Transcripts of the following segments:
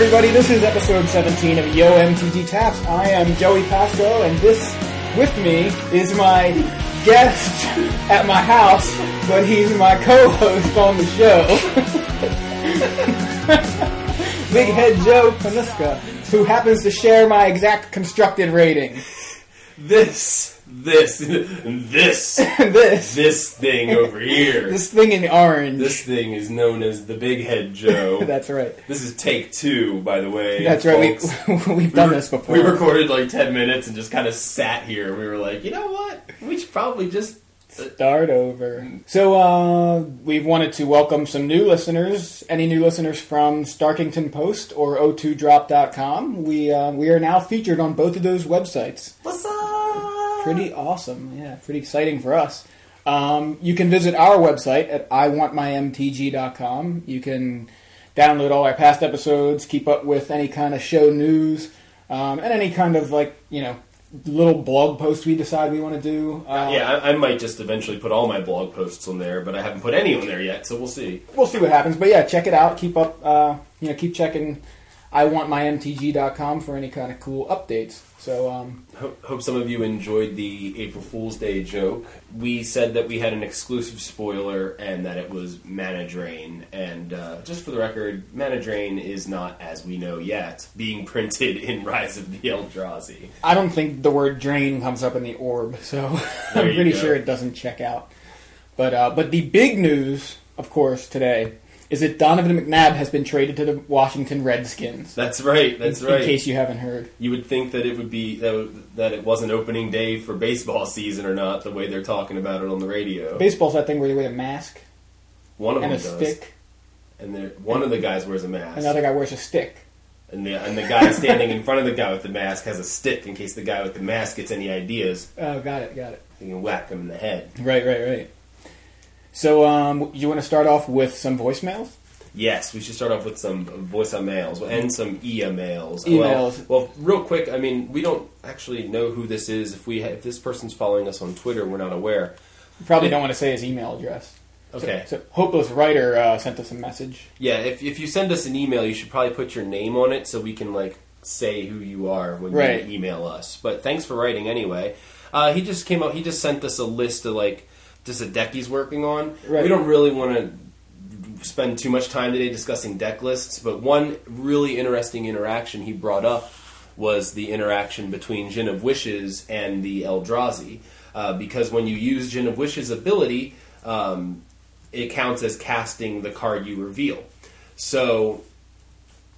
everybody. This is episode 17 of Yo MTG Taps. I am Joey Pasco, and this with me is my guest at my house, but he's my co-host on the show. Big Head Joe Panuska, who happens to share my exact constructed rating. This, this, this, this, this thing over here. this thing in orange. This thing is known as the Big Head Joe. That's right. This is take two, by the way. That's right. folks. We, we've done re- this before. We recorded like 10 minutes and just kind of sat here. We were like, you know what? We should probably just. Start over. So, uh, we've wanted to welcome some new listeners. Any new listeners from Starkington Post or o2drop.com. We, uh, we are now featured on both of those websites. What's up? Pretty awesome. Yeah, pretty exciting for us. Um, you can visit our website at iwantmymtg.com. You can download all our past episodes, keep up with any kind of show news, um, and any kind of, like, you know, little blog post we decide we want to do. Uh, Yeah, I, I might just eventually put all my blog posts on there, but I haven't put any on there yet, so we'll see. we'll see what happens. But yeah, check it out. Keep up. Uh, you know, keep checking. I want my MTG.com for any kind of cool updates. So um, Hope, hope some of you enjoyed the April Fool's Day joke. We said that we had an exclusive spoiler and that it was Mana Drain. And uh, just for the record, Mana Drain is not, as we know yet, being printed in Rise of the Eldrazi. I don't think the word drain comes up in the orb, so I'm pretty go. sure it doesn't check out. But uh, but the big news, of course, today is that Donovan McNabb has been traded to the Washington Redskins. That's right. That's in, right. In case you haven't heard. you would think that it would be that, would- that it wasn't opening day for baseball season or not, the way they're talking about it on the radio. Baseball's that thing where they wear a mask One of and them a does, stick. and one of the guys wears a mask. Another guy wears a stick. And the, and the guy standing in front of the guy with the mask has a stick in case the guy with the mask gets any ideas. Oh, got it, got it. You can whack him in the head. Right, right, right. So, um, you want to start off with some voicemails? Yes, we should start off with some voice mails and some EA mails. Emails. Well, well, real quick, I mean, we don't actually know who this is. If we ha- if this person's following us on Twitter, we're not aware. You probably don't want to say his email address. Okay. So, so Hopeless Writer uh, sent us a message. Yeah, if if you send us an email, you should probably put your name on it so we can like say who you are when Right. you email us. But thanks for writing anyway. Uh, he just came out. He just sent us a list of like just a deck he's working on. Right. We don't really want to spend too much time today discussing deck lists, but one really interesting interaction he brought up was the interaction between Djinn of Wishes and the Eldrazi. Uh, because when you use Djinn of Wishes' ability, um, it counts as casting the card you reveal. So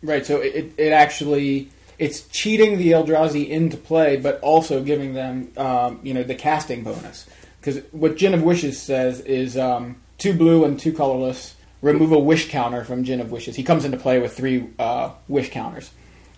Right, so it, it actually it's cheating the Eldrazi into play, but also giving them um, you know the casting bonus. Because what Djinn of Wishes says is um, two blue and two colorless. Remove a wish counter from Djinn of Wishes. He comes into play with three uh, wish counters.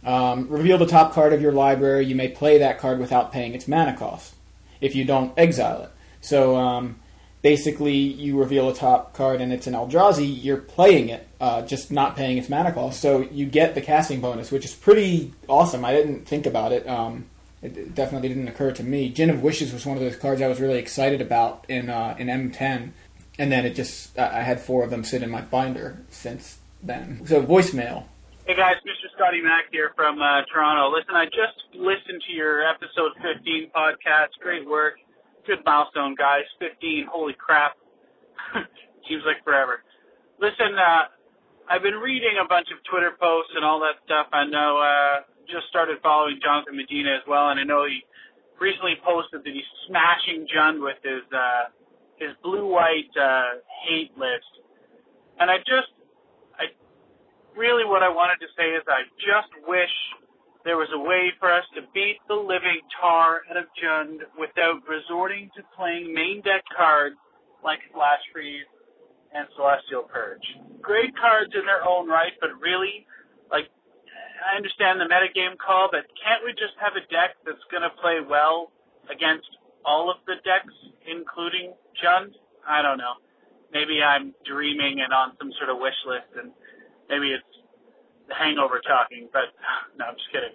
Um, reveal the top card of your library. You may play that card without paying its mana cost. If you don't, exile it. So um, basically, you reveal a top card and it's an Eldrazi. You're playing it, uh, just not paying its mana cost. So you get the casting bonus, which is pretty awesome. I didn't think about it. Um, it it definitely didn't occur to me. Djinn of Wishes was one of those cards I was really excited about in uh, in M10, and then it just I I had four of them sit in my binder since then. So voicemail. Hey guys, Mr. Scotty Mack here from uh, Toronto. Listen, I just listened to your episode 15 podcast. Great work. Good milestone, guys. 15. Holy crap. Seems like forever. Listen, uh, I've been reading a bunch of Twitter posts and all that stuff. I know, uh, just started following Jonathan Medina as well, and I know he recently posted that he's smashing Jund with his, uh, his blue-white, uh, hate list. And I just, I really what I wanted to say is I just wish there was a way for us to beat the living tar out of Jund without resorting to playing main deck cards like Flash Freeze and Celestial Purge. Great cards in their own right, but really, like, I understand the metagame call, but can't we just have a deck that's going to play well against all of the decks, including Jund? I don't know. Maybe I'm dreaming and on some sort of wish list, and maybe it's the hangover talking, but no, I'm just kidding.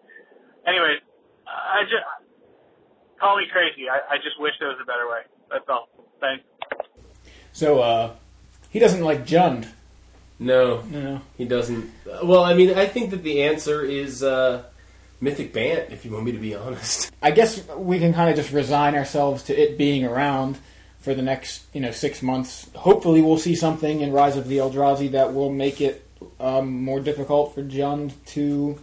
Anyways, I just call me crazy. I, I just wish there was a better way. That's all. Thanks. So uh, he doesn't like Jund. No, No. he doesn't. Well, I mean, I think that the answer is uh, Mythic Bant. If you want me to be honest. I guess we can kind of just resign ourselves to it being around for the next, you know, six months. Hopefully, we'll see something in Rise of the Eldrazi that will make it um, more difficult for Jund to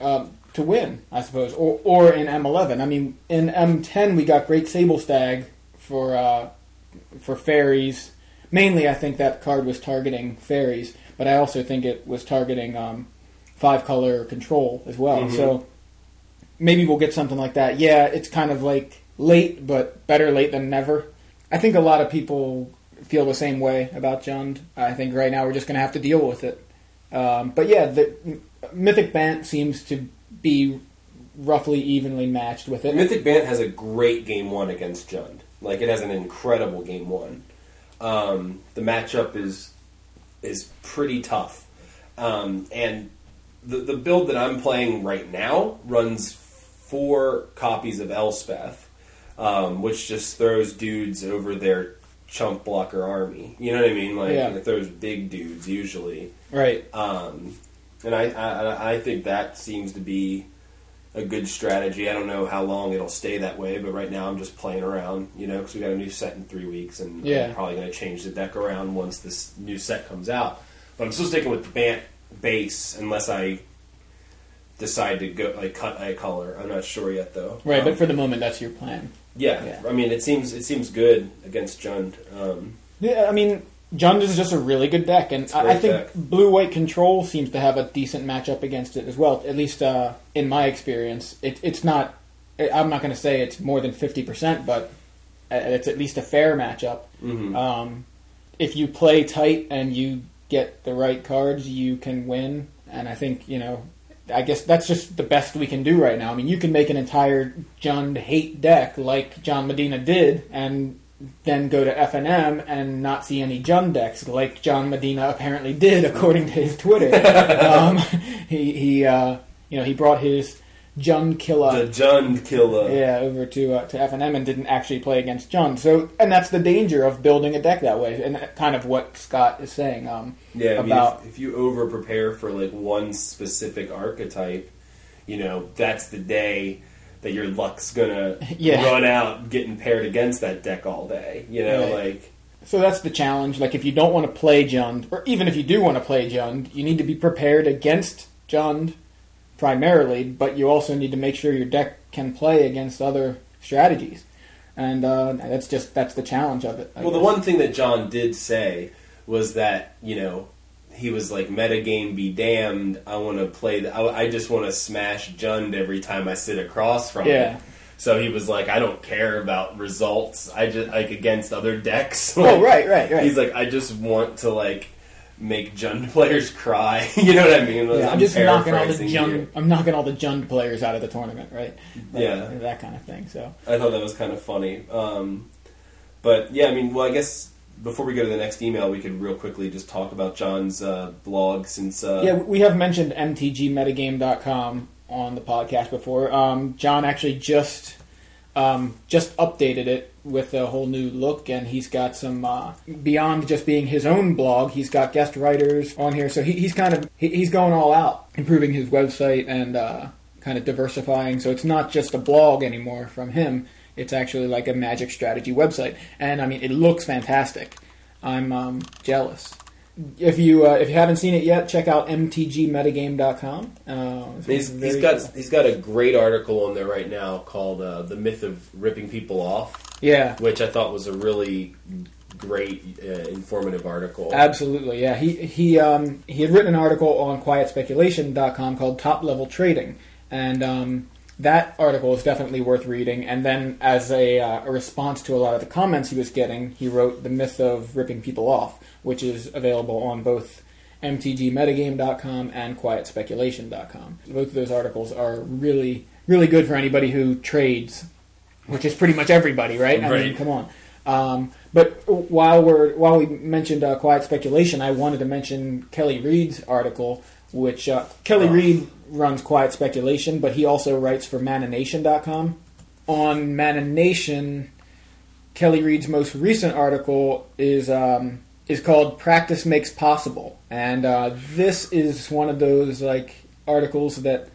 um, to win, I suppose, or or in M11. I mean, in M10 we got Great Sable Stag for uh, for fairies. Mainly, I think that card was targeting fairies, but I also think it was targeting um, five color control as well. Mhm. So maybe we'll get something like that. Yeah, it's kind of like late, but better late than never. I think a lot of people feel the same way about Jund. I think right now we're just going to have to deal with it. Um, but yeah, the Mythic Bant seems to be roughly evenly matched with it. Mythic Bant has a great game one against Jund. Like it has an incredible game one. Um, the matchup is is pretty tough, um, and the the build that I'm playing right now runs four copies of Elspeth, um, which just throws dudes over their chump blocker army. You know what I mean? Like Yeah. it throws big dudes usually. Right. Um, and I, I I think that seems to be a good strategy. I don't know how long it'll stay that way, but right now I'm just playing around, you know, because we got a new set in three weeks, and Yeah. I'm probably going to change the deck around once this new set comes out. But I'm still sticking with the Bant base unless I decide to go like cut a color. I'm not sure yet though. Right, Um, but for the moment, that's your plan. yeah, yeah. I mean it seems it seems good against Jund. Um, Yeah, I mean, Jund is just a really good deck, and I, great think deck. Blue White Control seems to have a decent matchup against it as well. At least uh, in my experience, it, it's not. I'm not going to say it's more than fifty percent, but it's at least a fair matchup. mhm. Um, if you play tight and you get the right cards, you can win. And I think you know, I guess that's just the best we can do right now. I mean, you can make an entire Jund hate deck like John Medina did, and then go to FNM and not see any Jund decks like John Medina apparently did, according to his Twitter. um, he he uh, you know he brought his Jund killer the Jund killer. yeah, over to uh, to FNM and didn't actually play against John. So, and that's the danger of building a deck that way, and kind of what Scott is saying. Um, Yeah, I mean, about- if, if you over prepare for like one specific archetype, you know that's the day that your luck's gonna Yeah. run out getting paired against that deck all day. You know, Right. like so that's the challenge. Like, if you don't want to play Jund, or even if you do want to play Jund, you need to be prepared against Jund primarily, but you also need to make sure your deck can play against other strategies. And uh, that's just that's the challenge of it. I well, the one thing that John did say was that you know he was like metagame be damned. I want to play. The, I, I just want to smash Jund every time I sit across from Yeah. him. So he was like, I don't care about results. I just like against other decks. Oh, right, right, right. He's like, I just want to like make Jund players cry. you know what I mean? Yeah, I'm just knocking all the Jund. here. I'm knocking all the Jund players out of the tournament, right? Like, Yeah. that kind of thing. So I thought that was kind of funny. Um, but yeah, I mean, well, I guess before we go to the next email, we could real quickly just talk about John's uh, blog since uh, yeah, we have mentioned mtgmetagame.com on the podcast before. Um, John actually just um, just updated it with a whole new look, and he's got some uh, beyond just being his own blog. He's got guest writers on here, so he, he's kind of he, he's going all out, improving his website and uh, kind of diversifying. So it's not just a blog anymore from him. It's actually like a magic strategy website, and I mean it looks fantastic. I'm um, jealous. If you uh, if you haven't seen it yet, check out mtgmetagame.com. Uh, He's, he's got cool. he's got a great article on there right now called uh, "The Myth of Ripping People Off," yeah, which I thought was a really great, uh, informative article. absolutely. Yeah, he he um, he had written an article on quietspeculation.com called Top Level Trading, and um, that article is definitely worth reading. And then, as a, uh, a response to a lot of the comments he was getting, he wrote "The Myth of Ripping People Off," which is available on both mtgmetagame.com and quietspeculation.com. Both of those articles are really really good for anybody who trades, which is pretty much everybody, right? I mean, come on. Um, but while we're while we mentioned uh, quiet speculation, I wanted to mention Kelly Reed's article, which uh, Kelly Oh. Reed runs quiet speculation, but he also writes for ManaNation.com. On Mana Nation, Kelly Reed's most recent article is um, is called "Practice Makes Possible," and uh, this is one of those like articles that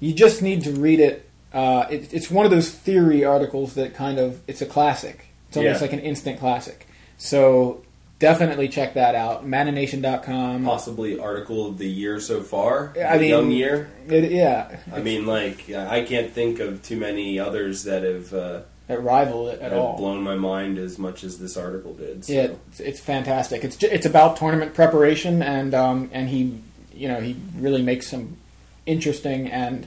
you just need to read it. Uh, it. It's one of those theory articles that kind of it's a classic. It's almost Yeah. like an instant classic. So definitely check that out. ManaNation.com. Possibly article of the year so far. I mean, young year. It, yeah, I mean, like I can't think of too many others that have, uh, it rivaled it at have all. blown my mind as much as this article did. So. Yeah, it's, it's fantastic. It's it's about tournament preparation, and um, and he, you know, he really makes some interesting and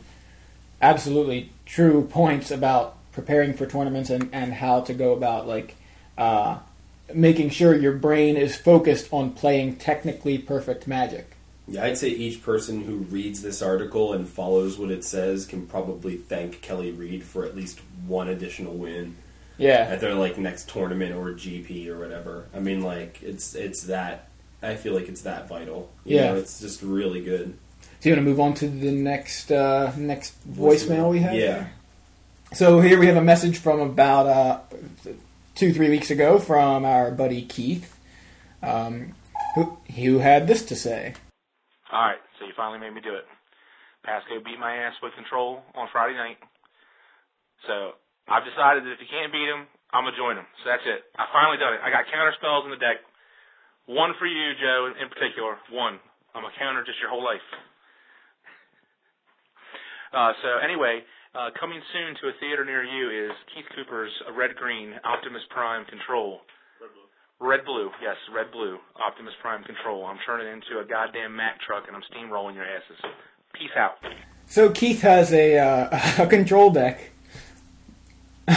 absolutely true points about preparing for tournaments and, and how to go about like uh, making sure your brain is focused on playing technically perfect magic. Yeah, I'd say each person who reads this article and follows what it says can probably thank Kelly Reed for at least one additional win Yeah, at their like next tournament or GP or whatever. I mean, like it's it's that. I feel like it's that vital. You Yeah. know, it's just really good. so you want to move on to the next uh, next voicemail we have? Yeah. So here we have a message from about uh, two, three weeks ago from our buddy Keith, um, who, who had this to say. All right, so you finally made me do it. Pasco beat my ass with control on Friday night. So I've decided that if you can't beat him, I'm gonna join him. So that's it. I finally done it. I got counter spells in the deck. One for you, Joe, in particular. One. I'm a counter just your whole life. Uh, so anyway, uh, coming soon to a theater near you is Keith Cooper's Red Green Optimus Prime Control. Red blue, yes, red blue. Optimus Prime Control. I'm turning it into a goddamn Mack truck and I'm steamrolling your asses. Peace out. So Keith has a, uh, a control deck. Are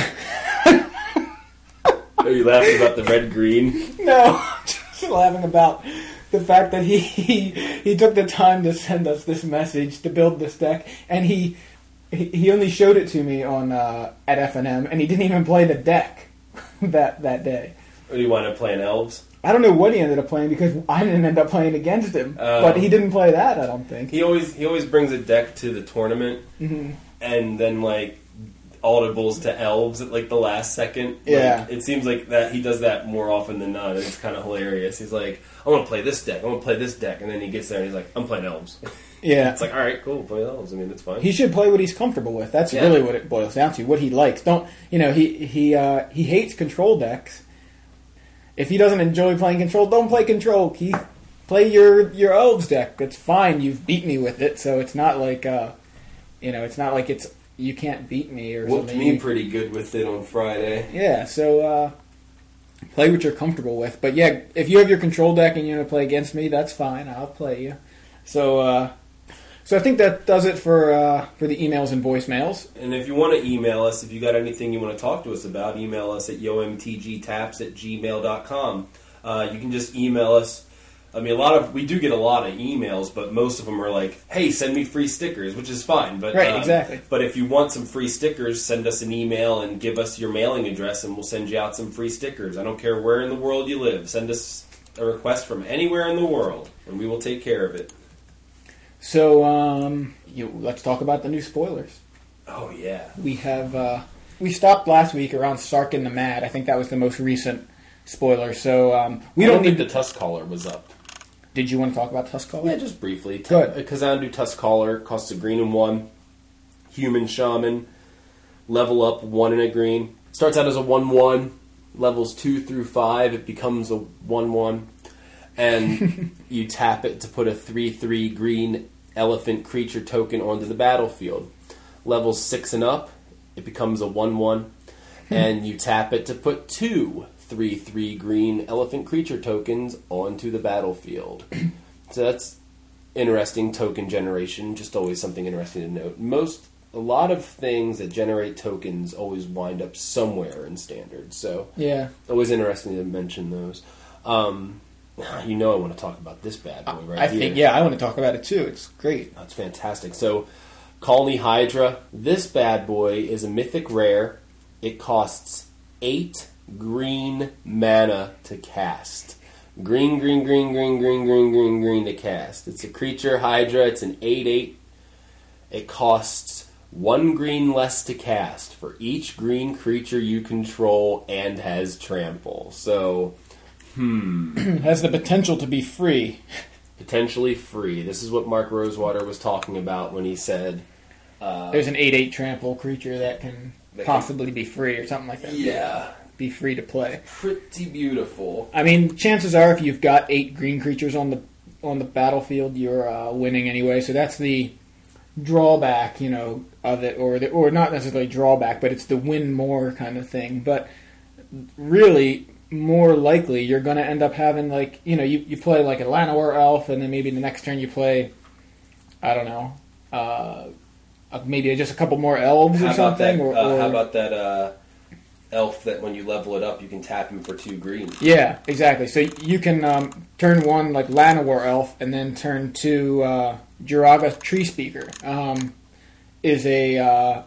you laughing about the red green? No, just laughing about the fact that he, he he took the time to send us this message to build this deck, and he he he only showed it to me on uh, at F and he didn't even play the deck that that day. Or do you want to play elves? I don't know what he ended up playing because I didn't end up playing against him, Oh. but he didn't play that. I don't think. He always he always brings a deck to the tournament, Mm-hmm. and then like audibles to elves at like the last second. Like, Yeah. it seems like that he does that more often than not. It's kind of hilarious. He's like, I want to play this deck. I want to play this deck, and then he gets there and he's like, I'm playing elves. Yeah, it's like, all right, cool, play elves. I mean, it's fine. he should play what he's comfortable with. That's Yeah. really what it boils down to. What he likes. Don't you know? He he uh, he hates control decks. If he doesn't enjoy playing control, don't play control. Keith, play your your elves deck. It's fine. You've beat me with it, so it's not like uh, you know, it's not like it's you can't beat me or Whooped something. me pretty good with it on Friday. Yeah, so uh, play what you're comfortable with. But yeah, if you have your control deck and you want to play against me, that's fine. I'll play you. So uh, so I think that does it for uh, for the emails and voicemails. And if you want to email us, if you got anything you want to talk to us about, email us at yomtgtaps at gmail.com. Uh, you can just email us. I mean, a lot of we do get a lot of emails, but most of them are like, "Hey, send me free stickers," which is fine. But Right, um, exactly. But if you want some free stickers, send us an email and give us your mailing address, and we'll send you out some free stickers. I don't care where in the world you live. Send us a request from anywhere in the world, and we will take care of it. So um, you, let's talk about the new spoilers. Oh yeah. We have uh, we stopped last week around Sarkhan the Mad. I think that was the most recent spoiler. So um, we I don't don't need. think the Tusk Caller was up. Did you want to talk about Tuskcaller? Yeah, just briefly. Good. Kazandu Tusk Caller costs a green and one. Human Shaman, level up one and a green. Starts out as a 1 1. Levels 2 through 5, it becomes a 1 1. And you tap it to put a 3 3 green elephant creature token onto the battlefield. Levels 6 and up, it becomes a 1 1. and you tap it to put two 3 3 green elephant creature tokens onto the battlefield. so that's interesting token generation, just always something interesting to note. Most a lot of things that generate tokens always wind up somewhere in standard. So Yeah. always interesting to mention those. Um, you know I want to talk about this bad boy right I here. think yeah, I want to talk about it too. It's great. That's fantastic. So, Colony Hydra. This bad boy is a mythic rare. It costs eight green mana to cast. Green, green, green, green, green, green, green, green to cast. It's a creature Hydra. It's an 8 8. It costs one green less to cast for each green creature you control and has trample. So, Hmm. has the potential to be free. Potentially free. This is what Mark Rosewater was talking about when he said, uh, There's an 8 8 trample creature that can That can- possibly be free or something like that. "Yeah, Be free to play. pretty beautiful." I mean, chances are if you've got eight green creatures on the on the battlefield, you're uh, winning anyway. So that's the drawback, you know, of it, or the, or not necessarily drawback, but it's the win more kind of thing. But really, more likely, you're going to end up having like you know, you, you play like a Llanowar elf, and then maybe the next turn you play, I don't know, uh, uh, maybe just a couple more elves or How that? something, or, uh, or how about that uh, elf that when you level it up, you can tap him for two green? Yeah, exactly. So you can um, turn one like Llanowar Elf, and then turn two uh, Joraga Treespeaker. Um, is a uh,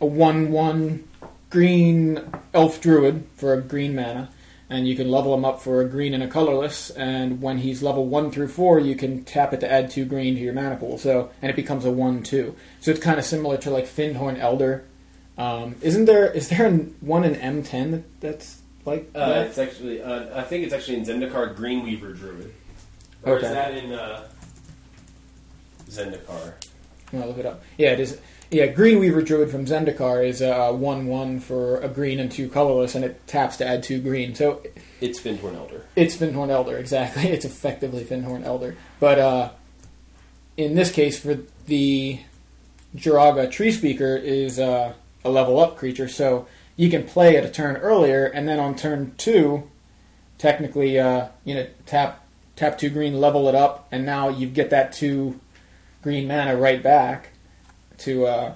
a one one green elf druid for a green mana, and you can level him up for a green and a colorless. And when he's level one through four, you can tap it to add two green to your mana pool. So and it becomes a one two. So it's kind of similar to like Fyndhorn Elder. Um, isn't there is there an, one in M10 that, that's like Uh, that? it's actually, uh, I think it's actually in Zendikar Greenweaver Druid. Or Okay. is that in uh, Zendikar? I'm look it up. Yeah, it is. Yeah, Greenweaver Druid from Zendikar is a one-one for a green and two colorless, and it taps to add two green. So It's Fyndhorn Elder. it's Fyndhorn Elder, exactly. It's effectively Fyndhorn Elder. But uh, in this case, for the Joraga Treespeaker is uh, a level up creature, so you can play at a turn earlier, and then on turn two, technically, uh, you know, tap tap two green, level it up, and now you get that two green mana right back to uh,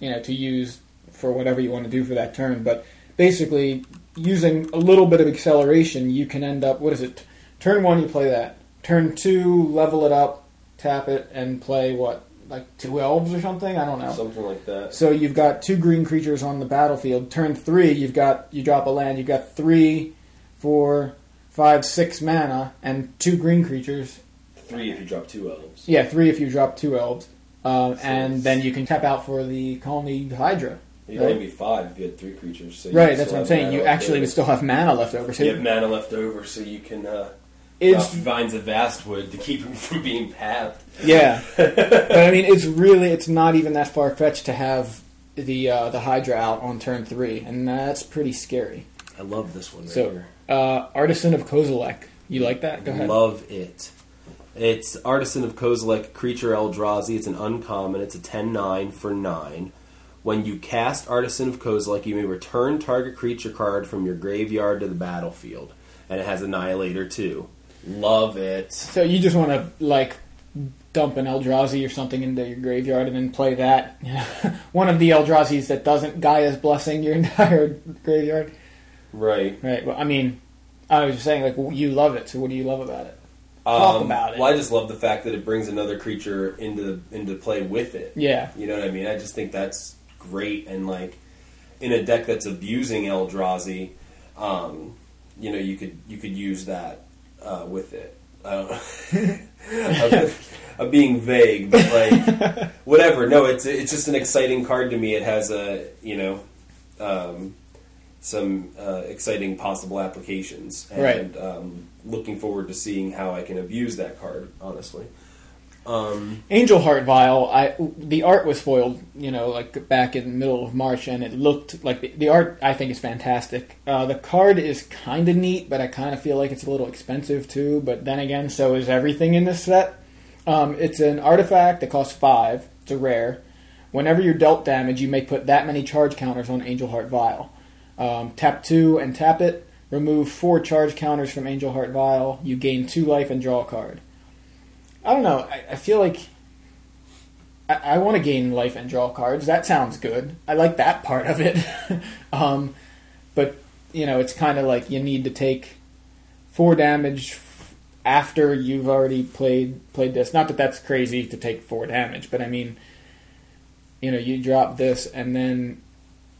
you know to use for whatever you want to do for that turn. But basically, using a little bit of acceleration, you can end up. What is it? Turn one, you play that. Turn two, level it up, tap it, and play what like two elves or something. I don't know. Something like that. So you've got two green creatures on the battlefield. Turn three, you've got you drop a land. You've got three, four, five, six mana, and two green creatures. Three if you drop two elves. Yeah, three if you drop two elves, um, So and then you can tap out for the colony Hydra. It'd Right. only be five if you had three creatures. So Right, that's what I'm saying. You actually would still have mana left over. So You have mana left over, so you can uh, it's drop Vines of Vastwood to keep him from being paths. yeah, but I mean, it's really it's not even that far fetched to have the uh, the Hydra out on turn three, and that's pretty scary. I love this one right So, here. uh, Artisan of Kozilek, you like that? Go ahead. Love it. It's Artisan of Kozilek, Creature Eldrazi. It's an uncommon. It's a 10 9 for 9. When you cast Artisan of Kozilek, you may return target creature card from your graveyard to the battlefield. And it has Annihilator too. Love it. So you just want to like dump an Eldrazi or something into your graveyard and then play that. One of the Eldrazi's that doesn't Gaea's blessing your entire graveyard. Right. Right. Well, I mean, I was just saying like you love it. So what do you love about it? Talk about it. Um, Well, I just love the fact that it brings another creature into into play with it. Yeah. You know what I mean? I just think that's great, and like in a deck that's abusing Eldrazi, um, you know, you could you could use that uh, with it. I'm, I'm being vague, but like whatever. No, it's it's just an exciting card to me. It has a you know um, some uh, exciting possible applications, and um, looking forward to seeing how I can abuse that card. Honestly. Um, Angelheart Vial. I the art was spoiled. You know, like back in the middle of March, and it looked like the, the art. I think is fantastic. Uh, the card is kind of neat, but I kind of feel like it's a little expensive too. But then again, so is everything in this set. Um, it's an artifact that costs five. It's a rare. Whenever you're dealt damage, you may put that many charge counters on Angelheart Vial. Um, tap two and tap it. Remove four charge counters from Angelheart Vial. You gain two life and draw a card. I don't know. I, I feel like I, I want to gain life and draw cards. That sounds good. I like that part of it. um, but you know, it's kind of like you need to take four damage after you've already played played this. Not that that's crazy to take four damage, but I mean, you know, you drop this and then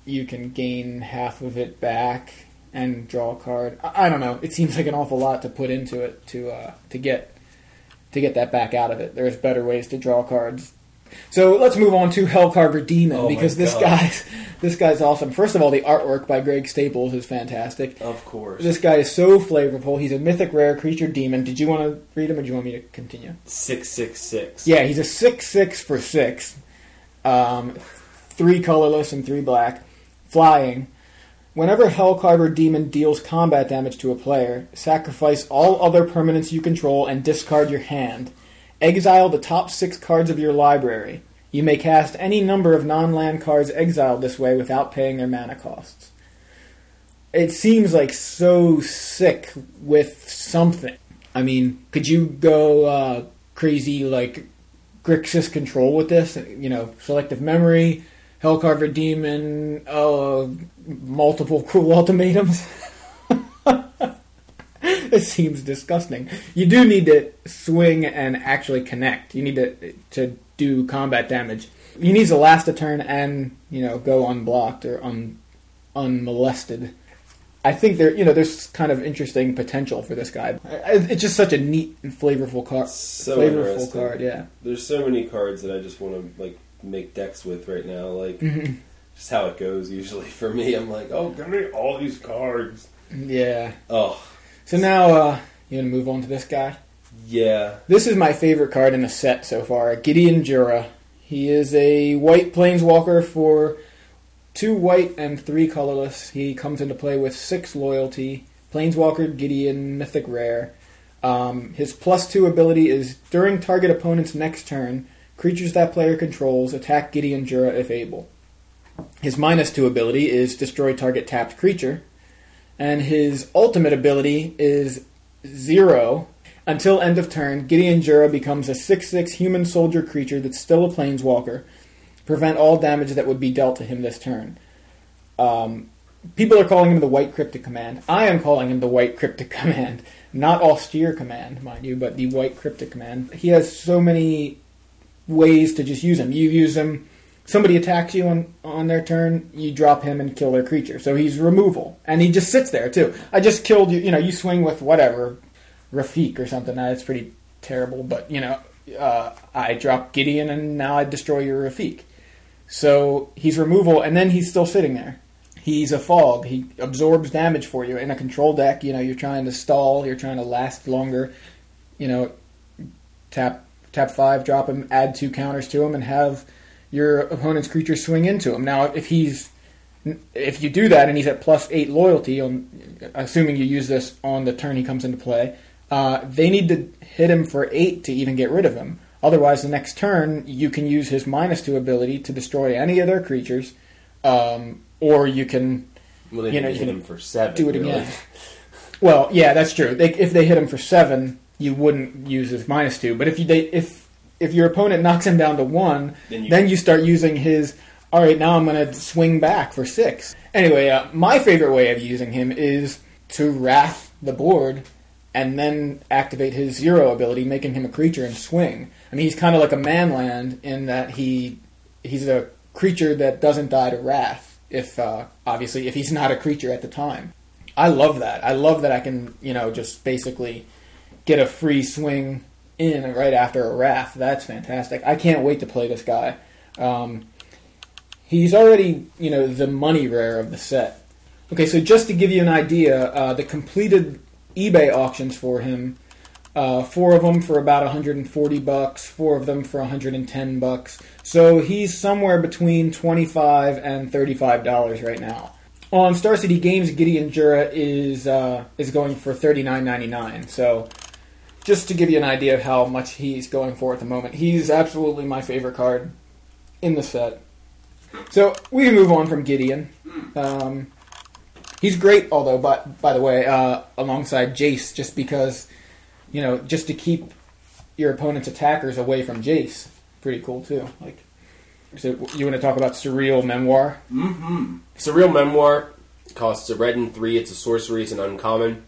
you can gain half of it back and draw a card. I, I don't know. It seems like an awful lot to put into it to uh, to get to get that back out of it. There's better ways to draw cards So let's move on to Hellcarver Demon Oh because this God. guy's this guy's awesome. First of all, the artwork by Greg Staples is fantastic. Of course. This guy is so flavorful. He's a mythic rare creature demon. Did you want to read him, or do you want me to continue? six six six. Yeah, he's a six six for six, um, three colorless and three black, flying. Whenever Hellcarver Demon deals combat damage to a player, sacrifice all other permanents you control and discard your hand. Exile the top six cards of your library. You may cast any number of non-land cards exiled this way without paying their mana costs. It seems like so sick with something. I mean, could you go uh, crazy like Grixis control with this? You know, selective memory, Hellcarver Demon, uh, multiple cruel ultimatums. it seems disgusting. You do need to swing and actually connect. You need to to do combat damage. You need to last a turn and you know go unblocked or un, unmolested. I think there, you know, there's kind of interesting potential for this guy. It's just such a neat and flavorful card. So flavorful card, yeah. There's so many cards that I just want to like make decks with right now. Like Mhm. just how it goes usually for me. I'm like, oh, give me all these cards. Yeah. Oh, So now, uh, you gonna move on to this guy? yeah. This is my favorite card in the set so far, Gideon Jura. He is a white planeswalker for two white and three colorless. He comes into play with six loyalty. Planeswalker Gideon, mythic rare. Um, his plus two ability is during target opponent's next turn, creatures that player controls attack Gideon Jura if able. His minus two ability is destroy target tapped creature. And his ultimate ability is zero until end of turn, Gideon Jura becomes a 6 6 human soldier creature that's still a planeswalker. Prevent all damage that would be dealt to him this turn. Um, people are calling him the White Cryptic Command. I am calling him the White Cryptic Command. Not Austere Command, mind you, but the White Cryptic Command. He has so many ways to just use him. You use him. Somebody attacks you on, on their turn, you drop him and kill their creature. So he's removal. And he just sits there, too. I just killed you. You know, you swing with whatever, Rafiq or something. That's pretty terrible, but you know, uh, I drop Gideon and now I destroy your Rafiq. So he's removal, and then he's still sitting there. He's a fog. He absorbs damage for you in a control deck. You know, you're trying to stall. You're trying to last longer. You know, tap tap five, drop him, add two counters to him, and have your opponent's creature swing into him. Now, if he's if you do that and he's at plus eight loyalty, on assuming you use this on the turn he comes into play, uh, they need to hit him for eight to even get rid of him. Otherwise, the next turn you can use his minus two ability to destroy any of their creatures, um, or you can Well, they You know, you hit him for seven. do it really. again. Well, yeah, that's true. They, if they hit him for seven, you wouldn't use his minus two. But if you they, if if your opponent knocks him down to one, Then you- then you start using his. All right, now I'm going to swing back for six. Anyway, uh, my favorite way of using him is to wrath the board and then activate his zero ability, making him a creature and swing. I mean, he's kind of like a manland in that he he's a creature that doesn't die to wrath. If uh, obviously if he's not a creature at the time, I love that. I love that I can you know just basically get a free swing in right after a wrath. That's fantastic. I can't wait to play this guy. Um, he's already you know the money rare of the set. Okay, so just to give you an idea, uh, the completed eBay auctions for him, uh, four of them for about 140 bucks, four of them for 110 bucks. So he's somewhere between 25 and 35 dollars right now. On Star City Games, Gideon Jura is uh, is going for 39.99. So just to give you an idea of how much he's going for at the moment, he's absolutely my favorite card in the set. So we can move on from Gideon. Um, he's great, although, but by the way, uh, alongside Jace, just because you know, just to keep your opponent's attackers away from Jace. Pretty cool too. Like, so you want to talk about surreal memoir? Mm-hmm. Surreal Memoir costs a red and three. It's a sorcery. It's an uncommon.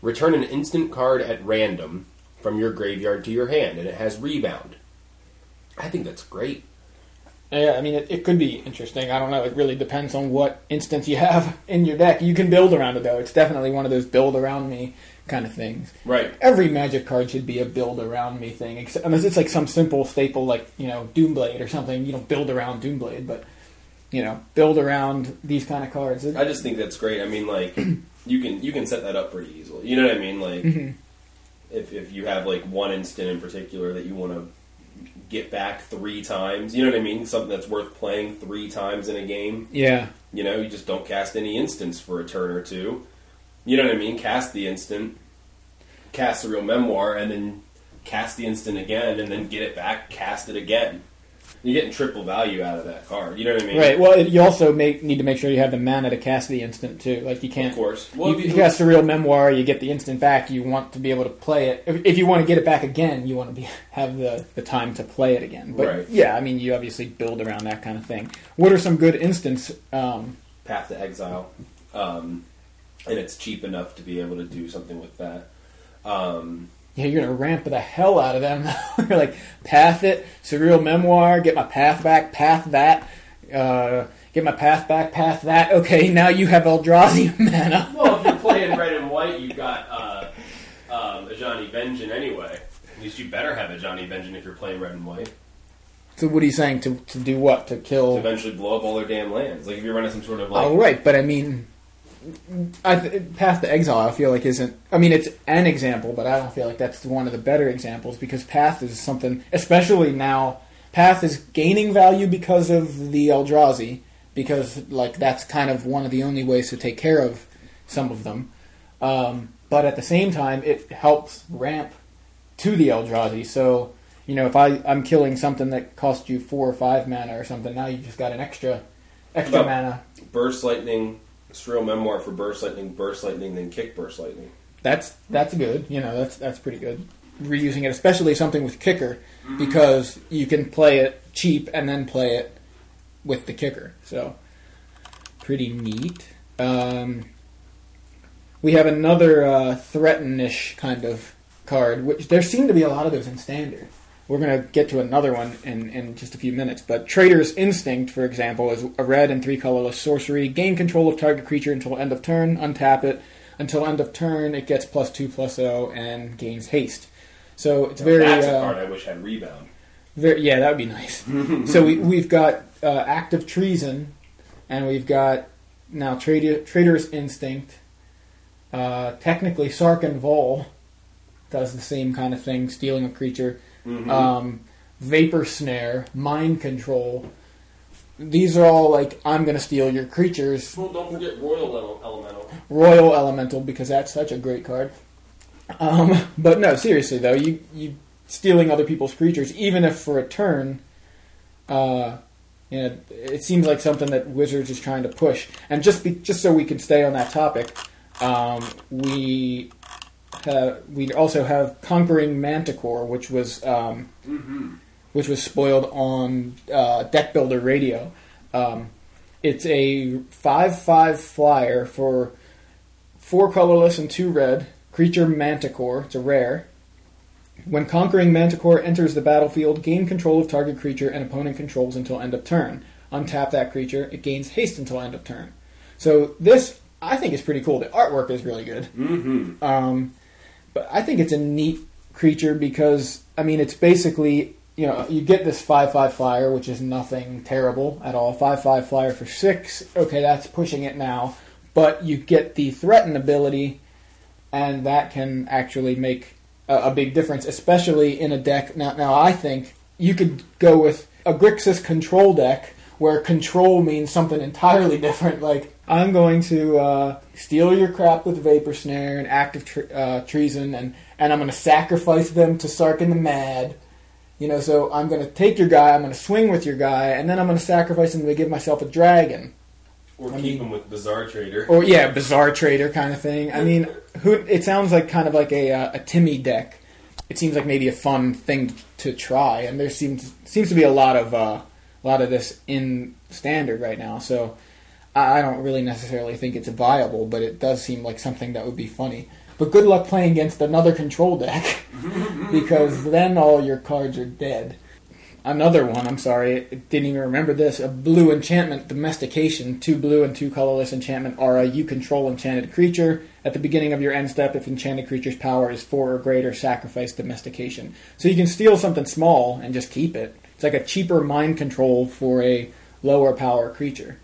Return an instant card at random from your graveyard to your hand, and it has rebound. I think that's great. Yeah, I mean, it, it could be interesting. I don't know. It really depends on what instance you have in your deck. You can build around it, though. It's definitely one of those build around me kind of things. Right. Every Magic card should be a build around me thing, except, unless it's like some simple staple, like you know Doomblade or something. You don't build around Doomblade, but you know, build around these kind of cards. I just think that's great. I mean, like you can you can set that up pretty easily. You know what I mean? Like Mhm. If if you have like one instant in particular that you want to get back three times, you know what I mean? Something that's worth playing three times in a game. Yeah, You know, you just don't cast any instants for a turn or two. You know what I mean? Cast the instant, cast the real memoir, and then cast the instant again, and then get it back, cast it again. You're getting triple value out of that card. You know what I mean? right. Well, it, you also make, need to make sure you have the mana to cast the instant too. Like you can't. Of course. You, Well, you cast a real memoir, you get the instant back. You want to be able to play it. If, if you want to get it back again, you want to be have the, the time to play it again. But Right. yeah, I mean, you obviously build around that kind of thing. What are some good instants? Um, Path to Exile, um, and it's cheap enough to be able to do something with that. Um, yeah, you're gonna ramp the hell out of them. you're like path it, surreal memoir, get my path back, path that, uh, get my path back, path that. Okay, now you have Eldrazi mana. well, if you're playing red and white, you've got uh, um, Ajani Vengeant anyway. At least you better have a Ajani Vengeant if you're playing red and white. So what are you saying to to do what to To kill? eventually blow up all their damn lands. Like if you're running some sort of like Oh right, but I mean, th- Path to Exile. I feel like isn't. I mean, it's an example, but I don't feel like that's one of the better examples because Path is something, especially now. Path is gaining value because of the Eldrazi, because like that's kind of one of the only ways to take care of some of them. Um, but at the same time, it helps ramp to the Eldrazi. So you know, if I I'm killing something that cost you four or five mana or something, now you just got an extra extra mana. burst lightning, surreal memoir for burst lightning, burst lightning, then kick burst lightning. That's that's good. You know, that's that's pretty good. Reusing it, especially something with kicker, because you can play it cheap and then play it with the kicker. So pretty neat. Um, we have another uh, threaten-ish kind of card, which there seem to be a lot of those in standard. We're going to get to another one in, in just a few minutes. But Traitorous Instinct, for example, is a red and three colorless sorcery. Gain control of target creature until end of turn. Untap it. Until end of turn, it gets plus two plus zero and gains haste. So it's very. That's a uh, card I wish had rebound. very, yeah, that would be nice. so we, we've got uh, of treason, and we've got now trader, Traitorous Instinct. Uh, technically, Sarkhan Vol does the same kind of thing, stealing a creature. Mm-hmm. Um, Vapor Snare, Mind Control. These are all like, I'm going to steal your creatures. well, don't forget Roil Elemental. Roil Elemental because that's such a great card. Um, but no, seriously though, you you stealing other people's creatures, even if for a turn, uh, you know, it seems like something that Wizards is trying to push. And just be, just so we can stay on that topic, um, we have, we also have Conquering Manticore, which was um, which was spoiled on uh, Deck Builder Radio. Um, it's a five-five flyer for four colorless and two red. Creature Manticore. It's a rare. When conquering Manticore enters the battlefield, gain control of target creature and opponent controls until end of turn. Untap that creature. It gains haste until end of turn. So this, I think, is pretty cool. The artwork is really good. Mm-hmm. Um, but I think it's a neat creature because I mean it's basically you know you get this five five flyer which is nothing terrible at all. Five five flyer for six. Okay, that's pushing it now. But you get the threaten ability, and that can actually make a, a big difference, especially in a deck. Now, now I think you could go with a Grixis control deck where control means something entirely different. Like I'm going to uh, steal your crap with Vapor Snare and Active tre- uh, Treason, and and I'm going to sacrifice them to Sarkhan the Mad. You know, so I'm going to take your guy, I'm going to swing with your guy, and then I'm going to sacrifice him to give myself a dragon. Or I keep mean- them with Bazaar Trader. Or yeah, bazaar trader kind of thing. I mean, who? It sounds like kind of like a uh, a Timmy deck. It seems like maybe a fun thing to try, and there seems seems to be a lot of uh, a lot of this in standard right now. So I don't really necessarily think it's viable, but it does seem like something that would be funny. But good luck playing against another control deck, because then all your cards are dead. another one. I'm sorry, I didn't even remember this. A blue enchantment domestication. Two blue and two colorless enchantment aura. You control enchanted creature. At the beginning of your end step, if enchanted creature's power is four or greater, sacrifice domestication. So you can steal something small and just keep it. It's like a cheaper mind control for a lower power creature.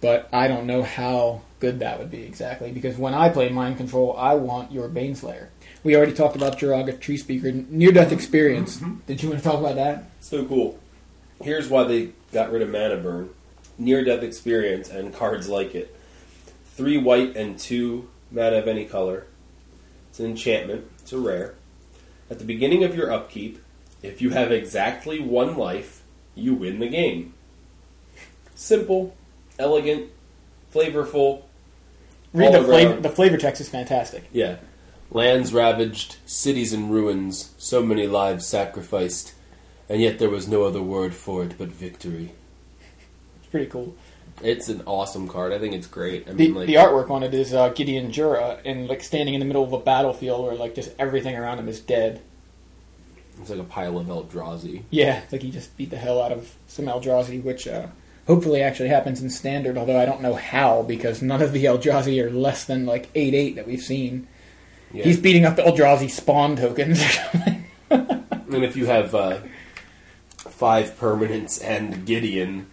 But I don't know how good that would be exactly because when I play mind control, I want your Baneslayer. We already talked about Joraga Treespeaker near death mm-hmm. experience. Mm-hmm. Did you want to talk about that? So cool. Here's why they got rid of mana burn, near death experience, and cards like it. Three white and two mana of any color. It's an enchantment. It's a rare. At the beginning of your upkeep, if you have exactly one life, you win the game. Simple, elegant, flavorful. Read the flavor. The flavor text is fantastic. Yeah. Lands ravaged, cities in ruins, so many lives sacrificed, and yet there was no other word for it but victory. It's pretty cool. It's an awesome card. I think it's great. I The, mean, like, the artwork on it is uh, Gideon Jura and like standing in the middle of a battlefield where like just everything around him is dead. it's like a pile of Eldrazi. Yeah, it's like he just beat the hell out of some Eldrazi, which uh, hopefully actually happens in standard. Although I don't know how because none of the Eldrazi are less than like eight eight that we've seen. Yeah. He's beating up the Eldrazi spawn tokens or something. and if you have uh, five permanents and Gideon,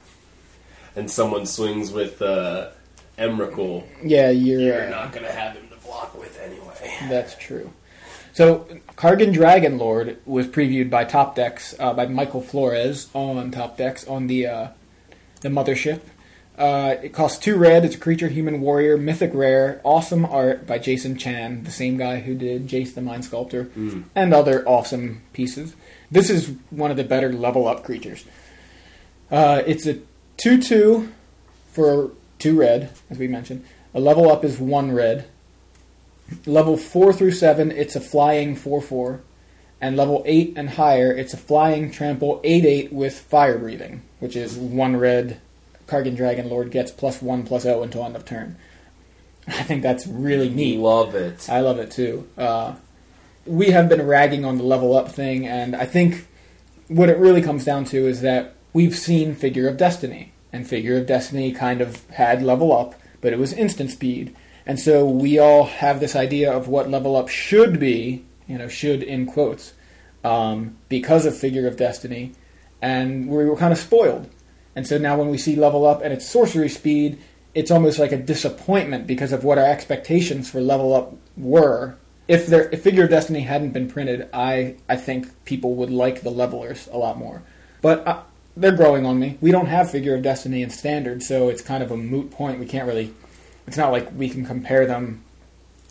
and someone swings with uh, Emrakul, yeah, you're. you're uh, not going to have him to block with anyway. That's true. So, Kargan Dragon Lord was previewed by Top Decks uh, by Michael Flores on Top Decks on the uh, the mothership. Uh, it costs two red. It's a creature, human warrior, mythic rare, awesome art by Jason Chan, the same guy who did Jace the Mind Sculptor, and other awesome pieces. This is one of the better level up creatures. Uh, it's a two-two for two red, as we mentioned. A level up is one red. Level 4 through 7, it's a flying 4 4. And level 8 and higher, it's a flying trample 8 8 with fire breathing, which is one red Kargan Dragon Lord gets plus 1 plus 0 until end of turn. I think that's really neat. Love it. I love it too. Uh, we have been ragging on the level up thing, and I think what it really comes down to is that we've seen Figure of Destiny, and Figure of Destiny kind of had level up, but it was instant speed. And so we all have this idea of what level up should be, you know, should in quotes, um, because of Figure of Destiny, and we were kind of spoiled. And so now when we see level up and it's sorcery speed, it's almost like a disappointment because of what our expectations for level up were. If there, if Figure of Destiny hadn't been printed, I I think people would like the levelers a lot more. But uh, they're growing on me. We don't have Figure of Destiny in standard, so it's kind of a moot point. We can't really. It's not like we can compare them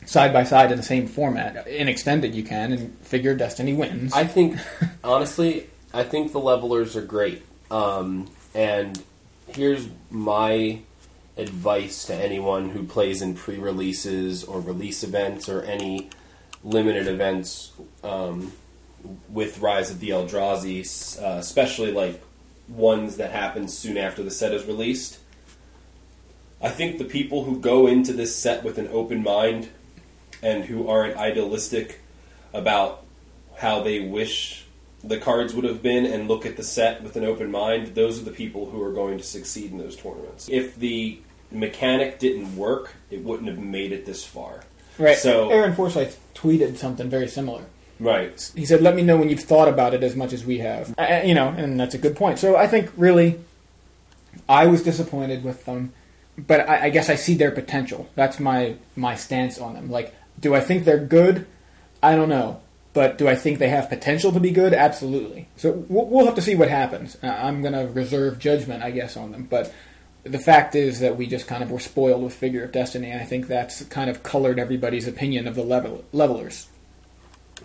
side by side in the same format. In extended, you can, and Figure Destiny wins. I think, honestly, I think the levelers are great. Um, and here's my advice to anyone who plays in pre-releases or release events or any limited events um, with Rise of the Eldrazi, uh, especially like ones that happen soon after the set is released. I think the people who go into this set with an open mind and who aren't idealistic about how they wish the cards would have been and look at the set with an open mind, those are the people who are going to succeed in those tournaments. If the mechanic didn't work, it wouldn't have made it this far. right. So- Aaron Forsythe tweeted something very similar. Right. he said, "Let me know when you've thought about it as much as we have." Uh, you know, and that's a good point. So I think really, I was disappointed with them, but I, I guess I see their potential. That's my my stance on them. Like, do I think they're good? I don't know, but do I think they have potential to be good? Absolutely. So we'll, have to see what happens. Uh, I'm going to reserve judgment, I guess, on them, but. The fact is that we just kind of were spoiled with Figure of Destiny, and I think that's kind of colored everybody's opinion of the level levelers.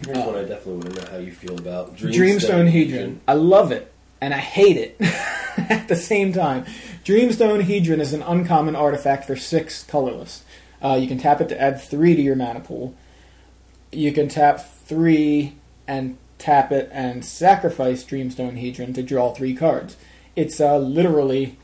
Here's one I definitely want to know how you feel about Dreamstone Hedron. I love it, and I hate it at the same time. Dreamstone Hedron is an uncommon artifact for six colorless. Uh, you can tap it to add three to your mana pool. You can tap three and tap it and sacrifice Dreamstone Hedron to draw three cards. It's uh, literally,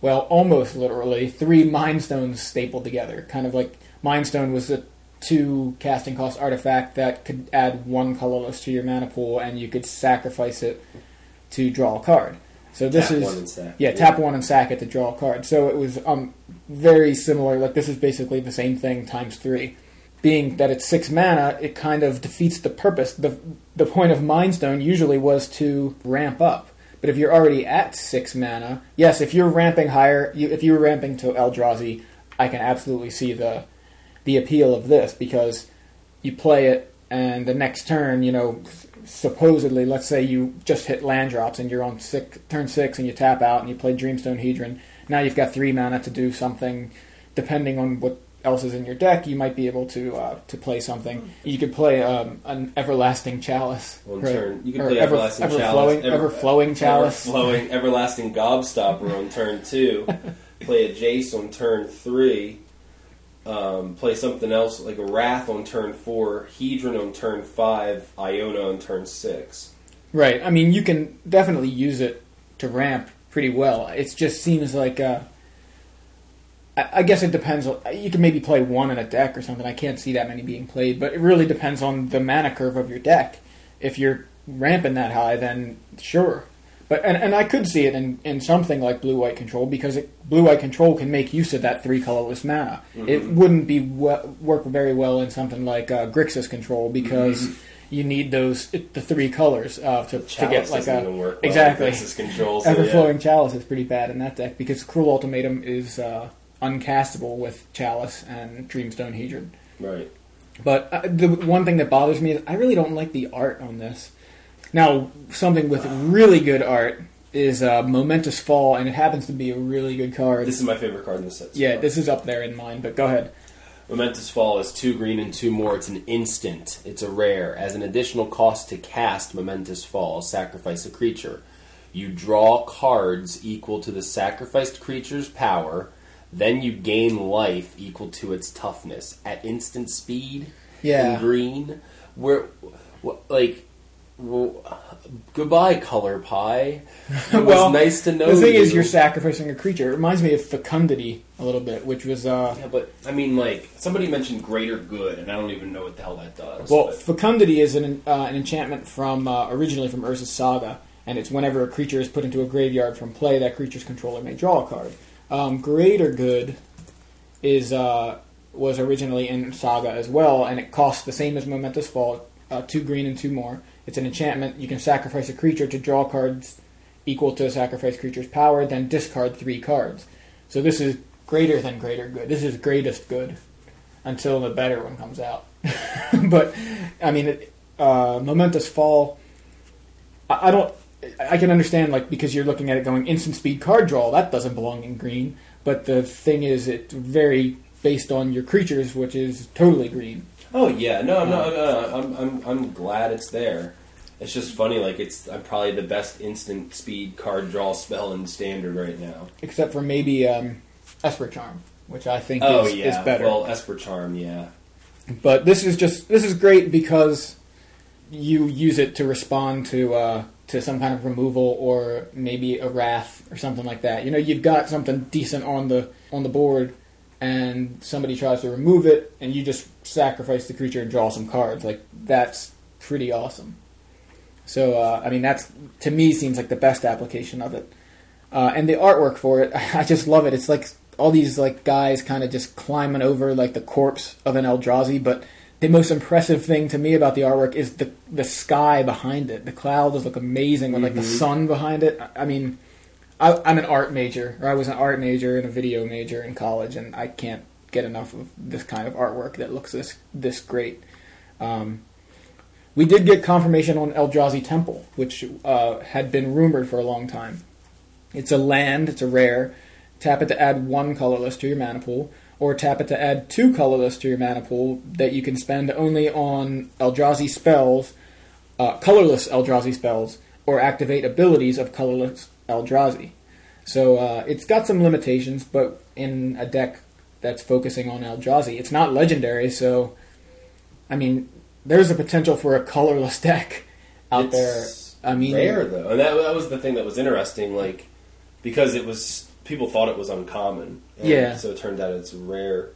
well, almost literally, three Mind Stones stapled together. Kind of like Mind Stone was a two casting cost artifact that could add one colorless to your mana pool, and you could sacrifice it to draw a card. So this Tap is one and sack. yeah, Yeah. tap one and sack it to draw a card. So it was um very similar. Like this is basically the same thing times three. Being that it's six mana, it kind of defeats the purpose. the The point of Mind Stone usually was to ramp up. But if you're already at six mana, yes, if you're ramping higher, you, if you're ramping to Eldrazi, I can absolutely see the the appeal of this because you play it and the next turn, you know, supposedly, let's say you just hit land drops and you're on six, turn six and you tap out and you play Dreamstone Hedron. Now you've got three mana to do something. Depending on what else is in your deck, you might be able to uh, to play something. You could play um, an Everlasting Chalice. On right? turn, you could Or play ever, everlasting ever chalice, flowing, ever- ever flowing chalice. Flowing everlasting gobstopper on turn two. play a Jace on turn three. Um, play something else like Wrath on turn four, Hedron on turn five, Iona on turn six. Right. I mean, you can definitely use it to ramp pretty well. It just seems like. Uh, I guess it depends. You can maybe play one in a deck or something. I can't see that many being played, but it really depends on the mana curve of your deck. If you're ramping that high, then sure. But and, and I could see it in, in something like blue white control because it, blue white control can make use of that three colorless mana. It wouldn't be work very well in something like uh, Grixis control because you need those the three colors uh, to, to get like a work well exactly with Grixis control. So ever yeah. flowing chalice is pretty bad in that deck because Cruel Ultimatum is uh, uncastable with chalice and Dreamstone Hedron. Right. But uh, the one thing that bothers me is I really don't like the art on this. Now, something with really good art is uh, Momentous Fall, and it happens to be a really good card. This is my favorite card in the set. yeah, this is up there in mine, but go ahead. Momentous Fall is two green and two more. It's an instant. It's a rare. As an additional cost to cast Momentous Fall, sacrifice a creature. You draw cards equal to the sacrificed creature's power. Then you gain life equal to its toughness at instant speed. Yeah. In green, where, like, well, goodbye, color pie. It was Well, nice to know. the thing you. is, you're sacrificing a creature. It reminds me of Fecundity a little bit, which was uh, Yeah, but I mean, like somebody mentioned greater good, and I don't even know what the hell that does. Well, but- Fecundity is an, uh, an enchantment from uh, originally from Urza's Saga, and it's whenever a creature is put into a graveyard from play, that creature's controller may draw a card. Um, Greater Good is uh, was originally in Saga as well, and it costs the same as Momentous Fall, uh, two green and two more. It's an enchantment. You can sacrifice a creature to draw cards equal to a sacrificed creature's power, then discard three cards. So this is greater than Greater Good. This is greatest good until the better one comes out. but I mean, it, uh, momentous fall. I, I don't. I can understand like because you're looking at it going instant speed card draw. That doesn't belong in green. But the thing is, it's very based on your creatures, which is totally green. Oh yeah, no, no, no, I'm, I'm, I'm glad it's there. It's just funny, like it's I'm probably the best instant speed card draw spell in standard right now. Except for maybe um, Esper Charm, which I think Oh is, yeah, is better. well Esper Charm, yeah. But this is just this is great because you use it to respond to uh, to some kind of removal or maybe a wrath or something like that. You know, you've got something decent on the on the board, and somebody tries to remove it, and you just sacrifice the creature and draw some cards. Like that's pretty awesome. So uh, I mean, that's to me seems like the best application of it. Uh, and the artwork for it, I just love it. It's like all these like guys kind of just climbing over like the corpse of an Eldrazi, but the most impressive thing to me about the artwork is the the sky behind it. The clouds look amazing with like the sun behind it. I- I mean, I, I'm an art major, or I was an art major and a video major in college, and I can't get enough of this kind of artwork that looks this this great. Um, we did get confirmation on Eldrazi Temple, which uh, had been rumored for a long time. It's a land, it's a rare. Tap it to add one colorless to your mana pool, or tap it to add two colorless to your mana pool that you can spend only on Eldrazi spells, uh, colorless Eldrazi spells, or activate abilities of colorless Eldrazi. So uh, it's got some limitations, but in a deck that's focusing on Eldrazi, it's not legendary, so I mean, there's a potential for a colorless deck out It's there. I mean, rare though, and that, that was the thing that was interesting, like because it was people thought it was uncommon. And Yeah. So it turned out it's rare,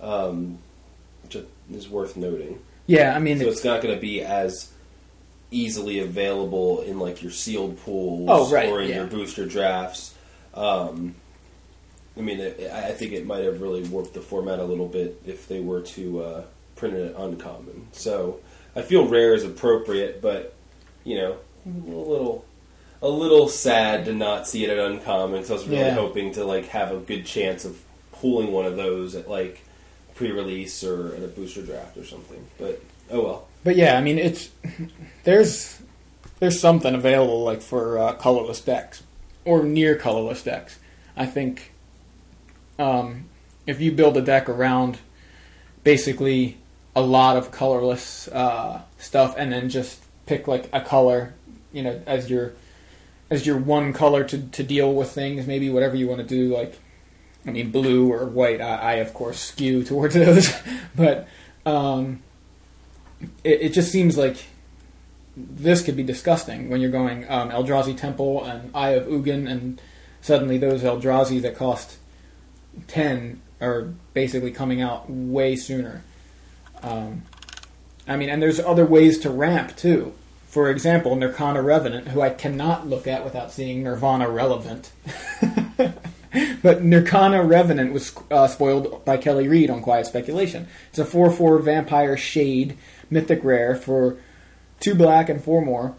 um, which is worth noting. yeah, I mean, So it's, it's not going to be as easily available in like your sealed pools Oh, right, or in yeah. your booster drafts. Um, I mean, it, I I think it might have really warped the format a little bit if they were to uh, print it uncommon. So I feel rare is appropriate, but you know, a little. A little sad to not see it at uncommon because I was really Yeah. hoping to like have a good chance of pulling one of those at like pre-release or at a booster draft or something. But oh well. But yeah, I mean, it's there's there's something available like for uh, colorless decks or near colorless decks. I think um, if you build a deck around basically a lot of colorless uh, stuff, and then just pick like a color, you know, as your as your one color to to deal with things, maybe whatever you want to do, like. I mean, blue or white. I, I of course skew towards those, but um, it, it just seems like this could be disgusting when you're going um, Eldrazi Temple and Eye of Ugin, and suddenly those Eldrazi that cost ten are basically coming out way sooner. Um, I mean, and there's other ways to ramp too. For example, Nirkana Revenant, who I cannot look at without seeing Nirvana relevant. but Nirkana Revenant was uh, spoiled by Kelly Reed on Quiet Speculation. It's a 4 4 vampire shade mythic rare for 2 black and 4 more.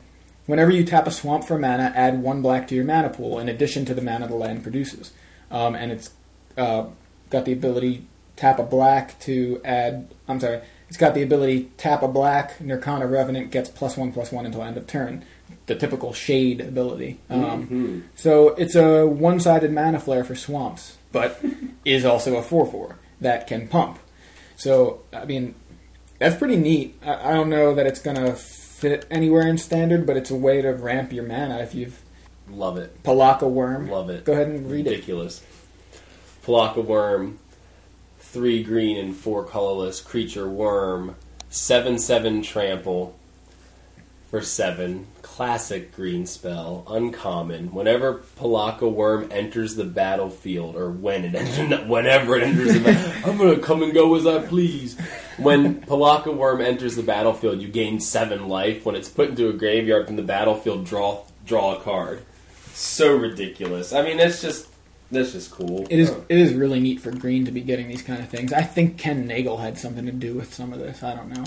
Whenever you tap a swamp for mana, add 1 black to your mana pool in addition to the mana the land produces. Um, and it's uh, got the ability tap a black to add. I'm sorry. It's got the ability tap a black. Nirkana Revenant gets plus one plus one until end of turn. The typical shade ability. Um, Mhm. so it's a one-sided mana flare for swamps, but is also a four-four that can pump. So I mean, that's pretty neat. I, I don't know that it's gonna fit anywhere in standard, but it's a way to ramp your mana if you've Love it. Pelakka Wurm. Love it. Go ahead and read it. Ridiculous. Pelakka Wurm, three green and four colorless creature worm, seven seven trample for seven. Classic green spell, uncommon. Whenever Pelakka Wurm enters the battlefield, or when it enters, whenever it enters the battlefield, I'm gonna come and go as I please. When Pelakka Wurm enters the battlefield, you gain seven life. When it's put into a graveyard from the battlefield, draw draw a card. So ridiculous. I mean, it's just that's just cool. It is. Oh. It is really neat for Green to be getting these kind of things. I think Ken Nagle had something to do with some of this. I don't know.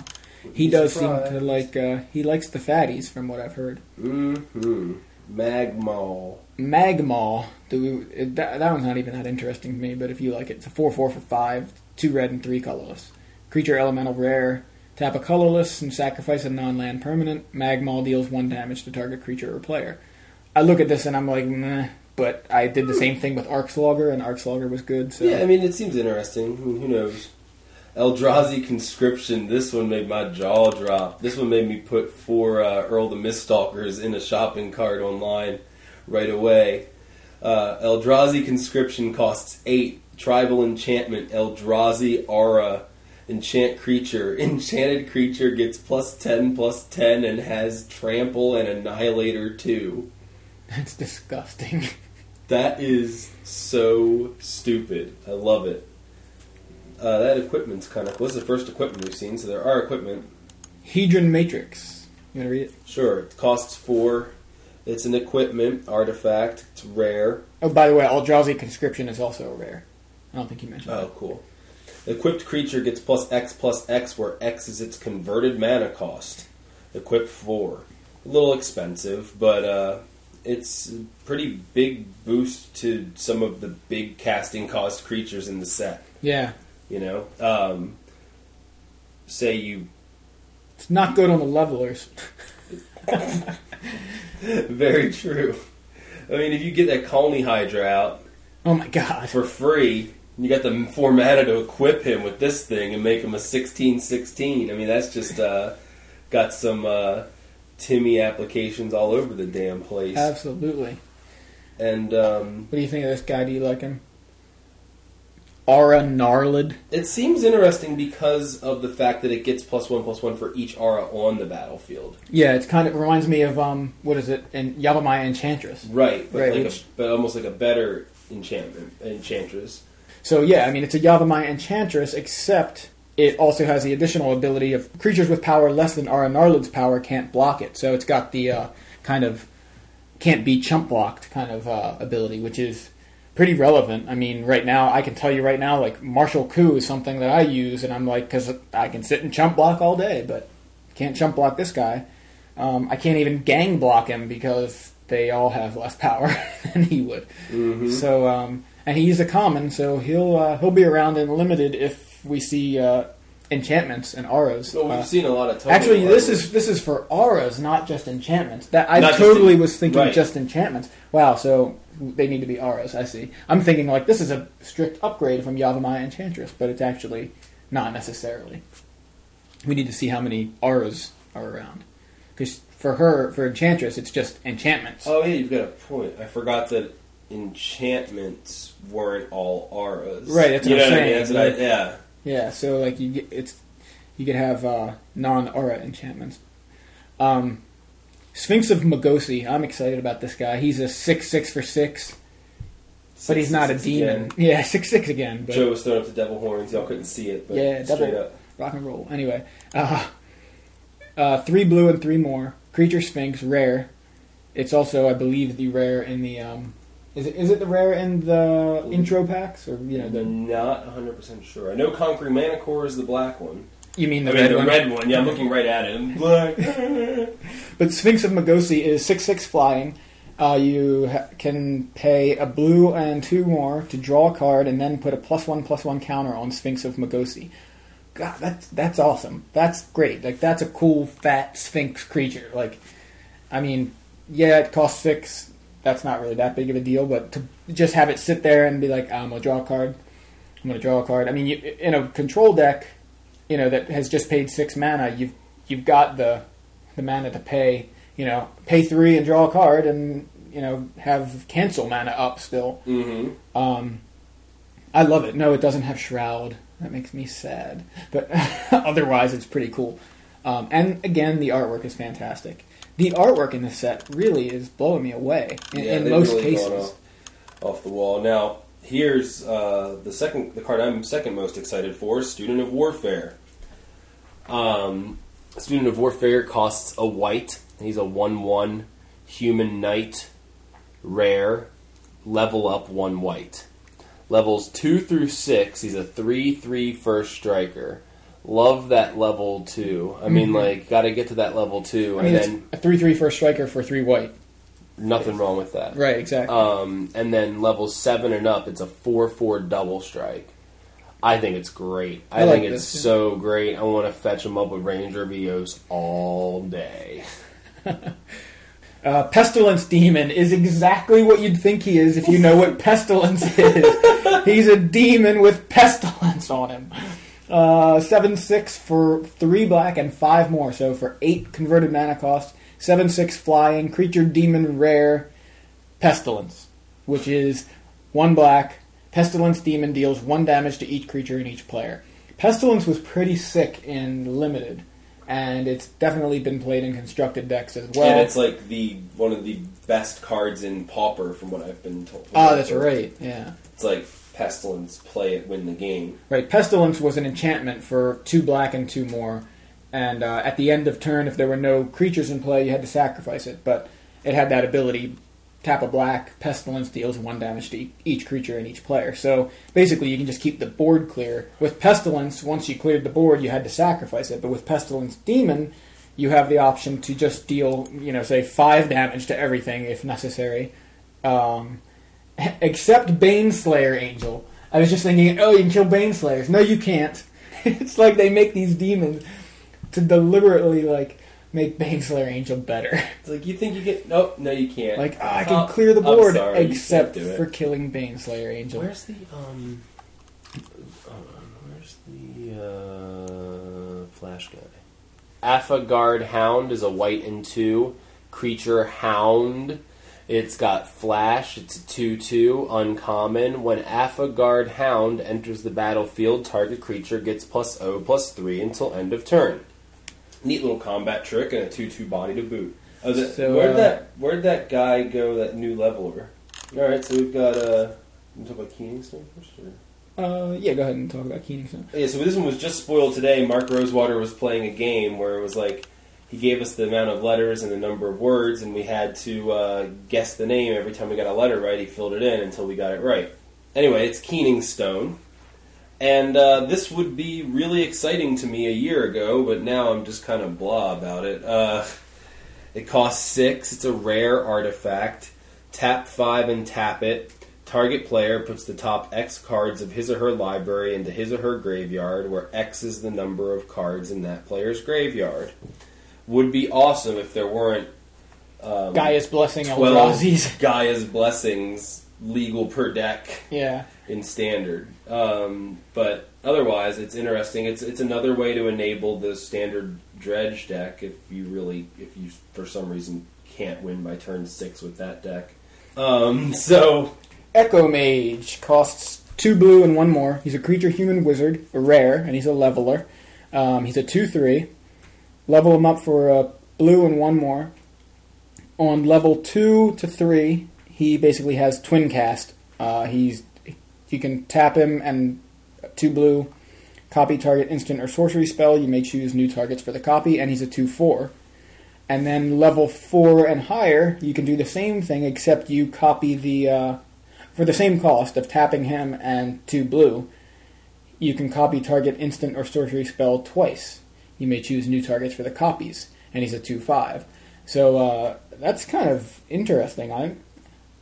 He Be does seem to like. Uh, he likes the fatties, from what I've heard. Mm-hmm. Magmall. Magmaw. Do we, it, that, that one's not even that interesting to me. But if you like it, it's a four-four for five, two red and three colorless. Creature elemental rare. Tap a colorless and sacrifice a non-land permanent. Magmaw deals one damage to target creature or player. I look at this and I'm like, meh. But I did the same thing with Arcslogger, and Arcslogger was good. So Yeah, I mean, it seems interesting. I mean, who knows? Eldrazi Conscription. This one made my jaw drop. This one made me put four uh, Uril the Miststalkers in a shopping cart online right away. Uh, Eldrazi Conscription costs eight. Tribal Enchantment. Eldrazi Aura. Enchant creature. Enchanted creature gets plus 10 plus 10 and has Trample and Annihilator too. That's disgusting. That is so stupid. I love it. Uh, that equipment's kind of. What's the first equipment we've seen? So there are equipment. Hedron Matrix. You want to read it? Sure, it costs four. It's an equipment artifact. It's rare. Oh, by the way, Eldrazi Conscription is also rare. I don't think you mentioned Oh, cool. Equipped creature gets plus X plus X, where X is its converted mana cost. Equip four. A little expensive, but uh, it's a pretty big boost to some of the big casting cost creatures in the set. Yeah. You know, um, say you It's not good on the levelers. very true. I mean, if you get that Khalni Hydra out Oh my god. for free, you got the four mana to equip him with this thing and make him a 16-16. I mean, that's just uh, got some uh, Timmy applications all over the damn place. Absolutely. And um, What do you think of this guy? Do you like him? Aura Gnarlid. it seems interesting because of the fact that it gets plus one plus one for each aura on the battlefield. Yeah, it's kind of reminds me of um, what is it? In Yavimaya Enchantress. Right, but Right, like which- a, but almost like a better enchantment enchantress. So yeah, I mean it's a Yavimaya Enchantress, except it also has the additional ability of creatures with power less than Aura Gnarlid's power can't block it. So it's got the uh, kind of can't be chump blocked kind of uh, ability, which is pretty relevant. I mean, right now I can tell you right now, like Martial Coup is something that I use, and I'm like, because I can sit and chump block all day, but can't chump block this guy. Um, I can't even gang block him because they all have less power than he would. Mm-hmm. So, um, and he's a common, so he'll uh, he'll be around in limited if we see uh, enchantments and auras. Well, we've Uh, seen a lot of Actually, this is this is for auras, not just enchantments. That I Not totally was thinking right. just enchantments. Wow, so they need to be auras. I see. I'm thinking like this is a strict upgrade from Yavimaya Enchantress, but it's actually not necessarily. We need to see how many auras are around, because for her, for Enchantress, it's just enchantments. Oh yeah, you've got a point. I forgot that enchantments weren't all auras. Right, that's you what know I'm what I mean. saying, I, like- yeah. Yeah, so like you get it's you could have uh, non-aura enchantments. Um, Sphinx of Magosi. I'm excited about this guy. He's a six six for six, but he's not a demon. again. Yeah, six six again. But Joe was throwing up the devil horns. Y'all couldn't see it, but Yeah, straight devil- up. rock and roll. Anyway, uh, uh, three blue and three more. Creature Sphinx, rare. It's also, I believe, the rare in the. Um, is it is it the rare in the intro packs or you know the? Not 100 percent sure. I know Conquering Manticore is the black one. You mean the I mean, red the one? red one. Yeah, I'm looking right at it. Black. But Sphinx of Magosi is six six flying. Uh, you ha- can pay a blue and two more to draw a card, and then put a plus one plus one counter on Sphinx of Magosi. God, that's that's awesome. That's great. Like that's a cool fat Sphinx creature. Like, I mean, yeah, it costs six. That's not really that big of a deal, but to just have it sit there and be like, I'm gonna draw a card. I'm gonna draw a card. I mean, you, in a control deck, you know that has just paid six mana. You've you've got the the mana to pay. You know, pay three and draw a card, and you know have cancel mana up still. mm-hmm. Um, I love it. No, it doesn't have shroud. That makes me sad, but otherwise it's pretty cool. Um, and again, the artwork is fantastic. The artwork in this set really is blowing me away in, Yeah, in most really cases. off, the wall. Now, here's uh, the second, the card I'm second most excited for: Student of Warfare. Um, Student of Warfare costs a white. He's a one-one human knight, rare, level up one white. Levels two through six, he's a three-three first striker. Love that level two. I mean, Mhm. like, got to get to that level two, I mean, and it's then a three-three first striker for three white. nothing wrong with that. Right, exactly. Um, and then level seven and up, it's a four-four double strike. I think it's great. I, I like think it's yeah. so great. I want to fetch them up with Ranger of Eos all day. Uh, Pestilence Demon is exactly what you'd think he is if you know what Pestilence is. He's a demon with Pestilence on him. Uh, 7 6 for 3 black and 5 more, so for 8 converted mana cost. 7 6 flying, creature demon rare, Pestilence, which is 1 black. Pestilence Demon deals 1 damage to each creature and each player. Pestilence was pretty sick in Limited, and it's definitely been played in constructed decks as well. and it's like the one of the best cards in Pauper, from what I've been told. Oh, that's right. Yeah. It's like Pestilence, play it, win the game. Right. Pestilence was an enchantment for two black and two more. And uh, at the end of turn, if there were no creatures in play, you had to sacrifice it. But it had that ability tap a black, Pestilence deals one damage to each creature and each player. So basically, you can just keep the board clear. With Pestilence, once you cleared the board, you had to sacrifice it. But with Pestilence Demon, you have the option to just deal, you know, say five damage to everything if necessary. Um, except Baneslayer Angel. I was just thinking, oh, you can kill Baneslayers. No, you can't. it's like they make these demons to deliberately like make Baneslayer Angel better. It's like you think you get nope, no, you can't. like oh, I Oh, can clear the board sorry, except for killing Baneslayer Angel. Where's the um? where's the uh, flash guy? Affa Guard Hound is a white and two creature hound. It's got flash. It's a two-two uncommon. When Affa Guard Hound enters the battlefield, target creature gets plus O plus three until end of turn. Neat little combat trick and a two-two body to boot. Oh, the, So, where'd uh, that where'd that guy go? That new leveler. All right, so we've got uh, you talk about Keening Stone first, or? Uh, yeah, go ahead and talk about Keening Stone. Yeah, so this one was just spoiled today. Mark Rosewater was playing a game where it was like he gave us the amount of letters and the number of words, and we had to uh, guess the name every time we got a letter right. He filled it in until we got it right. Anyway, it's Keening Stone, and uh, this would be really exciting to me a year ago, but now I'm just kind of blah about it. Uh, it costs six. It's a rare artifact. Tap five and tap it. Target player puts the top X cards of his or her library into his or her graveyard, where X is the number of cards in that player's graveyard. Would be awesome if there weren't um, Gaea's Blessing 12 Eldrazi's. Gaea's Blessings legal per deck Yeah. in standard. Um, but otherwise, it's interesting. It's it's another way to enable the standard dredge deck if you really if you for some reason can't win by turn six with that deck. Um, so Echo Mage costs two blue and one more. He's a creature human wizard, a rare, and he's a leveler. Um, he's a 2 3. Level him up for a blue and one more. On level 2 to 3, he basically has twin cast. Uh, he's You can tap him and two blue, copy target instant or sorcery spell. You may choose new targets for the copy, and he's a 2 4. And then level 4 and higher, you can do the same thing, except you copy the. Uh, for the same cost of tapping him and two blue, you can copy target instant or sorcery spell twice. You may choose new targets for the copies, and he's a two five. So uh, that's kind of interesting. I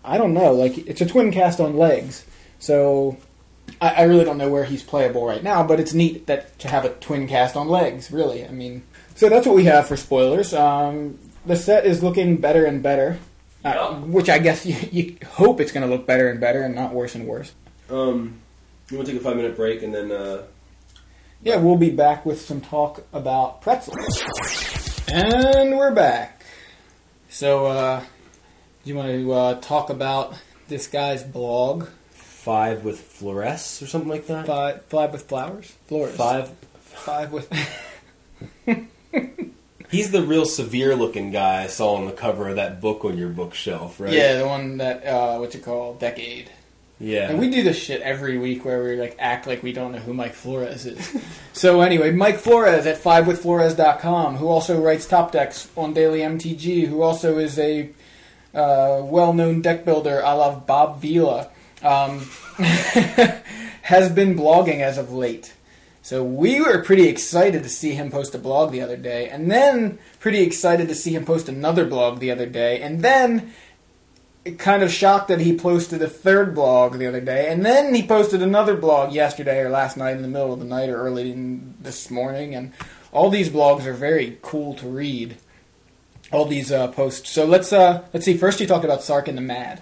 I don't know. Like it's a twin cast on legs, so I, I really don't know where he's playable right now. But it's neat that to have a twin cast on legs. Really, I mean. So that's what we have for spoilers. Um, the set is looking better and better. Uh, Yeah. which I guess you, you hope it's going to look better and better and not worse and worse. um, you want to take a five minute break and then uh, Yeah, we'll be back with some talk about pretzels. And we're back. So, uh, do you want to uh, talk about this guy's blog, five with fluoresce or something like that. Five, five with Flowers? Flores. Five. Five with. He's the real severe looking guy I saw on the cover of that book on your bookshelf, right? Yeah, the one that, uh, what's it called? Deckade. Yeah. And we do this shit every week where we like act like we don't know who Mike Flores is. so anyway, Mike Flores at fivewithflores.com, who also writes top decks on Daily MTG, who also is a uh, well-known deck builder, I love Bob Vila, um, has been blogging as of late. So we were pretty excited to see him post a blog the other day, and then pretty excited to see him post another blog the other day, and then kind of shocked that he posted a third blog the other day, and then he posted another blog yesterday or last night in the middle of the night or early in this morning, and all these blogs are very cool to read. All these uh, posts. So let's uh, let's see. First, you talked about Sarkhan the Mad.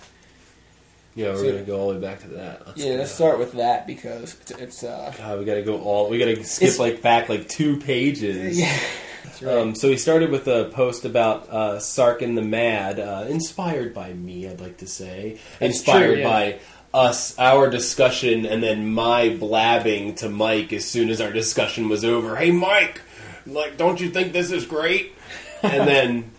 yeah, we're So- gonna go all the way back to that. Let's Yeah, let's start with that because it's, it's uh, God, we gotta go all. We gotta skip like back like two pages. yeah, right. Um, so he started with a post about uh, Sarkhan the Mad, uh, inspired by me, I'd like to say. That's inspired true, yeah. by us, our discussion, and then my blabbing to Mike as soon as our discussion was over. Hey, Mike, like, don't you think this is great? and then,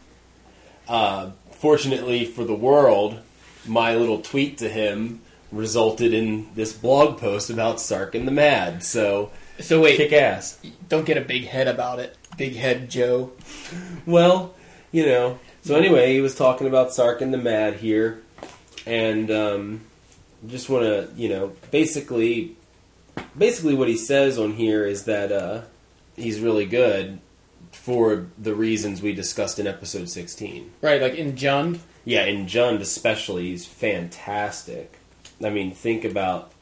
uh, fortunately for the world, my little tweet to him resulted in this blog post about Sarkhan the Mad. So, so wait, kick ass. don't get a big head about it. Big head Joe. Well, you know. So anyway, he was talking about Sarkhan the Mad here, and um, just want to, you know, basically, basically what he says on here is that uh, he's really good for the reasons we discussed in episode sixteen. Right, like in Jund. Yeah, in Jund especially, he's fantastic. I mean, think about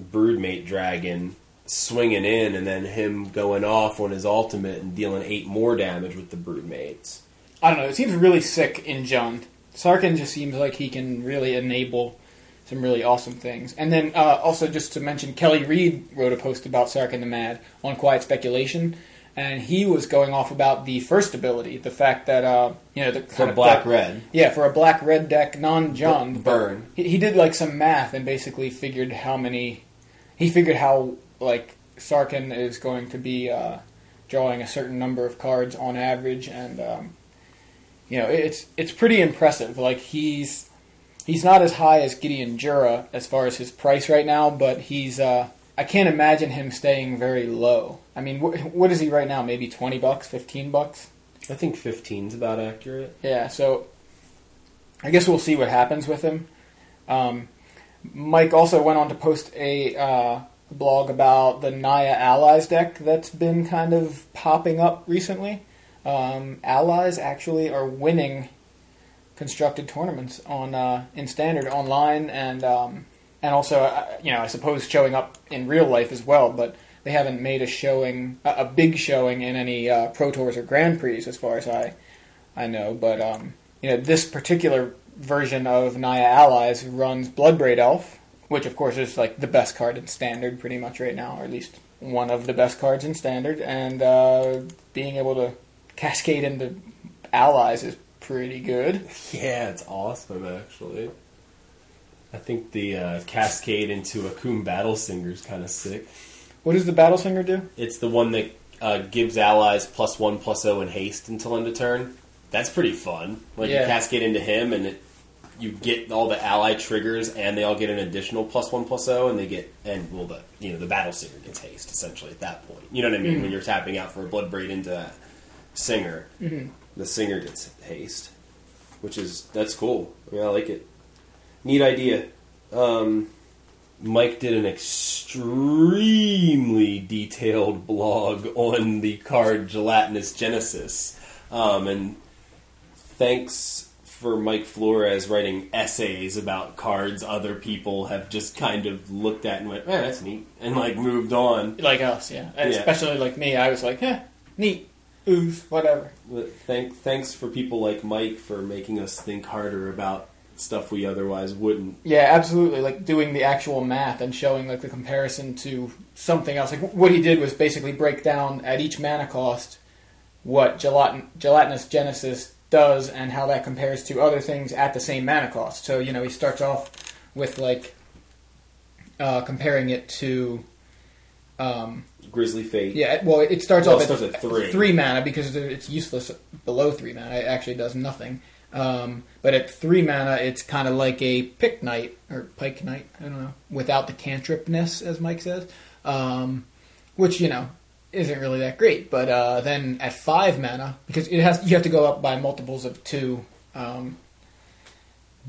Broodmate Dragon swinging in and then him going off on his ultimate and dealing eight more damage with the Broodmates. I don't know. It seems really sick in Jund. Sarkhan just seems like he can really enable some really awesome things. And then uh, also just to mention, Kelly Reed wrote a post about Sarkhan the Mad on Quiet Speculation, and he was going off about the first ability, the fact that uh, you know the For black red. Yeah, for a black red deck, non Jund Burn. He, he did like some math and basically figured how many. He figured how like Sarkhan is going to be uh, drawing a certain number of cards on average, and um, you know it's it's pretty impressive. Like he's he's not as high as Gideon Jura as far as his price right now, but he's uh, I can't imagine him staying very low. I mean, wh- what is he right now? Maybe twenty bucks, fifteen bucks. I think 15's about accurate. Yeah, so I guess we'll see what happens with him. Um, Mike also went on to post a uh, blog about the Naya Allies deck that's been kind of popping up recently. Um, allies actually are winning constructed tournaments on uh, in standard online and um, and also uh, you know I suppose showing up in real life as well, but they haven't made a showing a, big showing in any uh, pro tours or grand prix as far as I I know. But um, you know this particular version of Naya Allies runs Bloodbraid Elf, which of course is like the best card in standard pretty much right now, or at least one of the best cards in standard, and uh, being able to cascade into allies is pretty good. Yeah, it's awesome actually. I think the uh, cascade into Akoum Battle Singer is kind of sick. What does the Battle Singer do? It's the one that uh, gives allies plus one plus zero in haste until end of turn. That's pretty fun. Like Yeah. you cascade into him, and it, you get all the ally triggers, and they all get an additional plus one plus zero, and they get and well the you know the battle singer gets haste essentially at that point. You know what I mean? When you're tapping out for a blood braid into singer, the singer gets haste, which is that's cool. I mean, I like it. Neat idea. Um, Mike did an extremely detailed blog on the card Gelatinous Genesis. Um, and thanks for Mike Flores writing essays about cards other people have just kind of looked at and went, man, that's neat, and like moved on. Like us, yeah. Yeah. Especially like me, I was like, eh, neat, ooze, whatever. But Thank, thanks for people like Mike for making us think harder about stuff we otherwise wouldn't. Yeah, absolutely. Like doing the actual math and showing like the comparison to something else. Like what he did was basically break down at each mana cost what gelatin- gelatinous genesis does and how that compares to other things at the same mana cost. So you know he starts off with like uh, comparing it to. Um, Grizzly Fate. yeah, well, it starts Well, off it starts at three. three mana because it's useless below three mana. It actually does nothing. Um, but at three mana, it's kind of like a pick knight or pike knight. I don't know without the cantripness, as Mike says, um, which you know isn't really that great. But uh, then at five mana, because it has you have to go up by multiples of two. Um,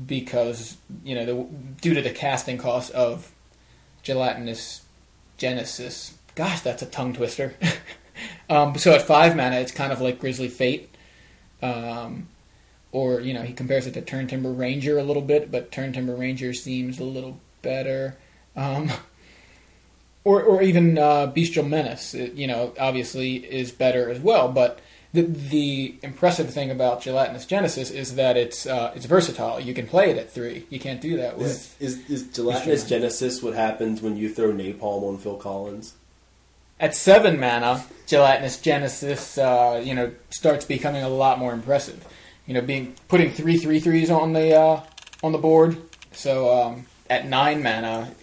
because you know the, due to the casting cost of gelatinous genesis gosh that's a tongue twister um, so at five mana it's kind of like grizzly fate um, or you know he compares it to turn timber ranger a little bit but turn timber ranger seems a little better um, or, or even uh, bestial menace it, you know obviously is better as well but the, the impressive thing about gelatinous genesis is that it's uh, it's versatile you can play it at three you can't do that with Is, is, is Gelatinous Genesis what happens when you throw napalm on Phil Collins? at seven mana, gelatinous genesis, uh, you know, starts becoming a lot more impressive. You know, being putting three three threes on the uh, on the board. So um, at nine mana,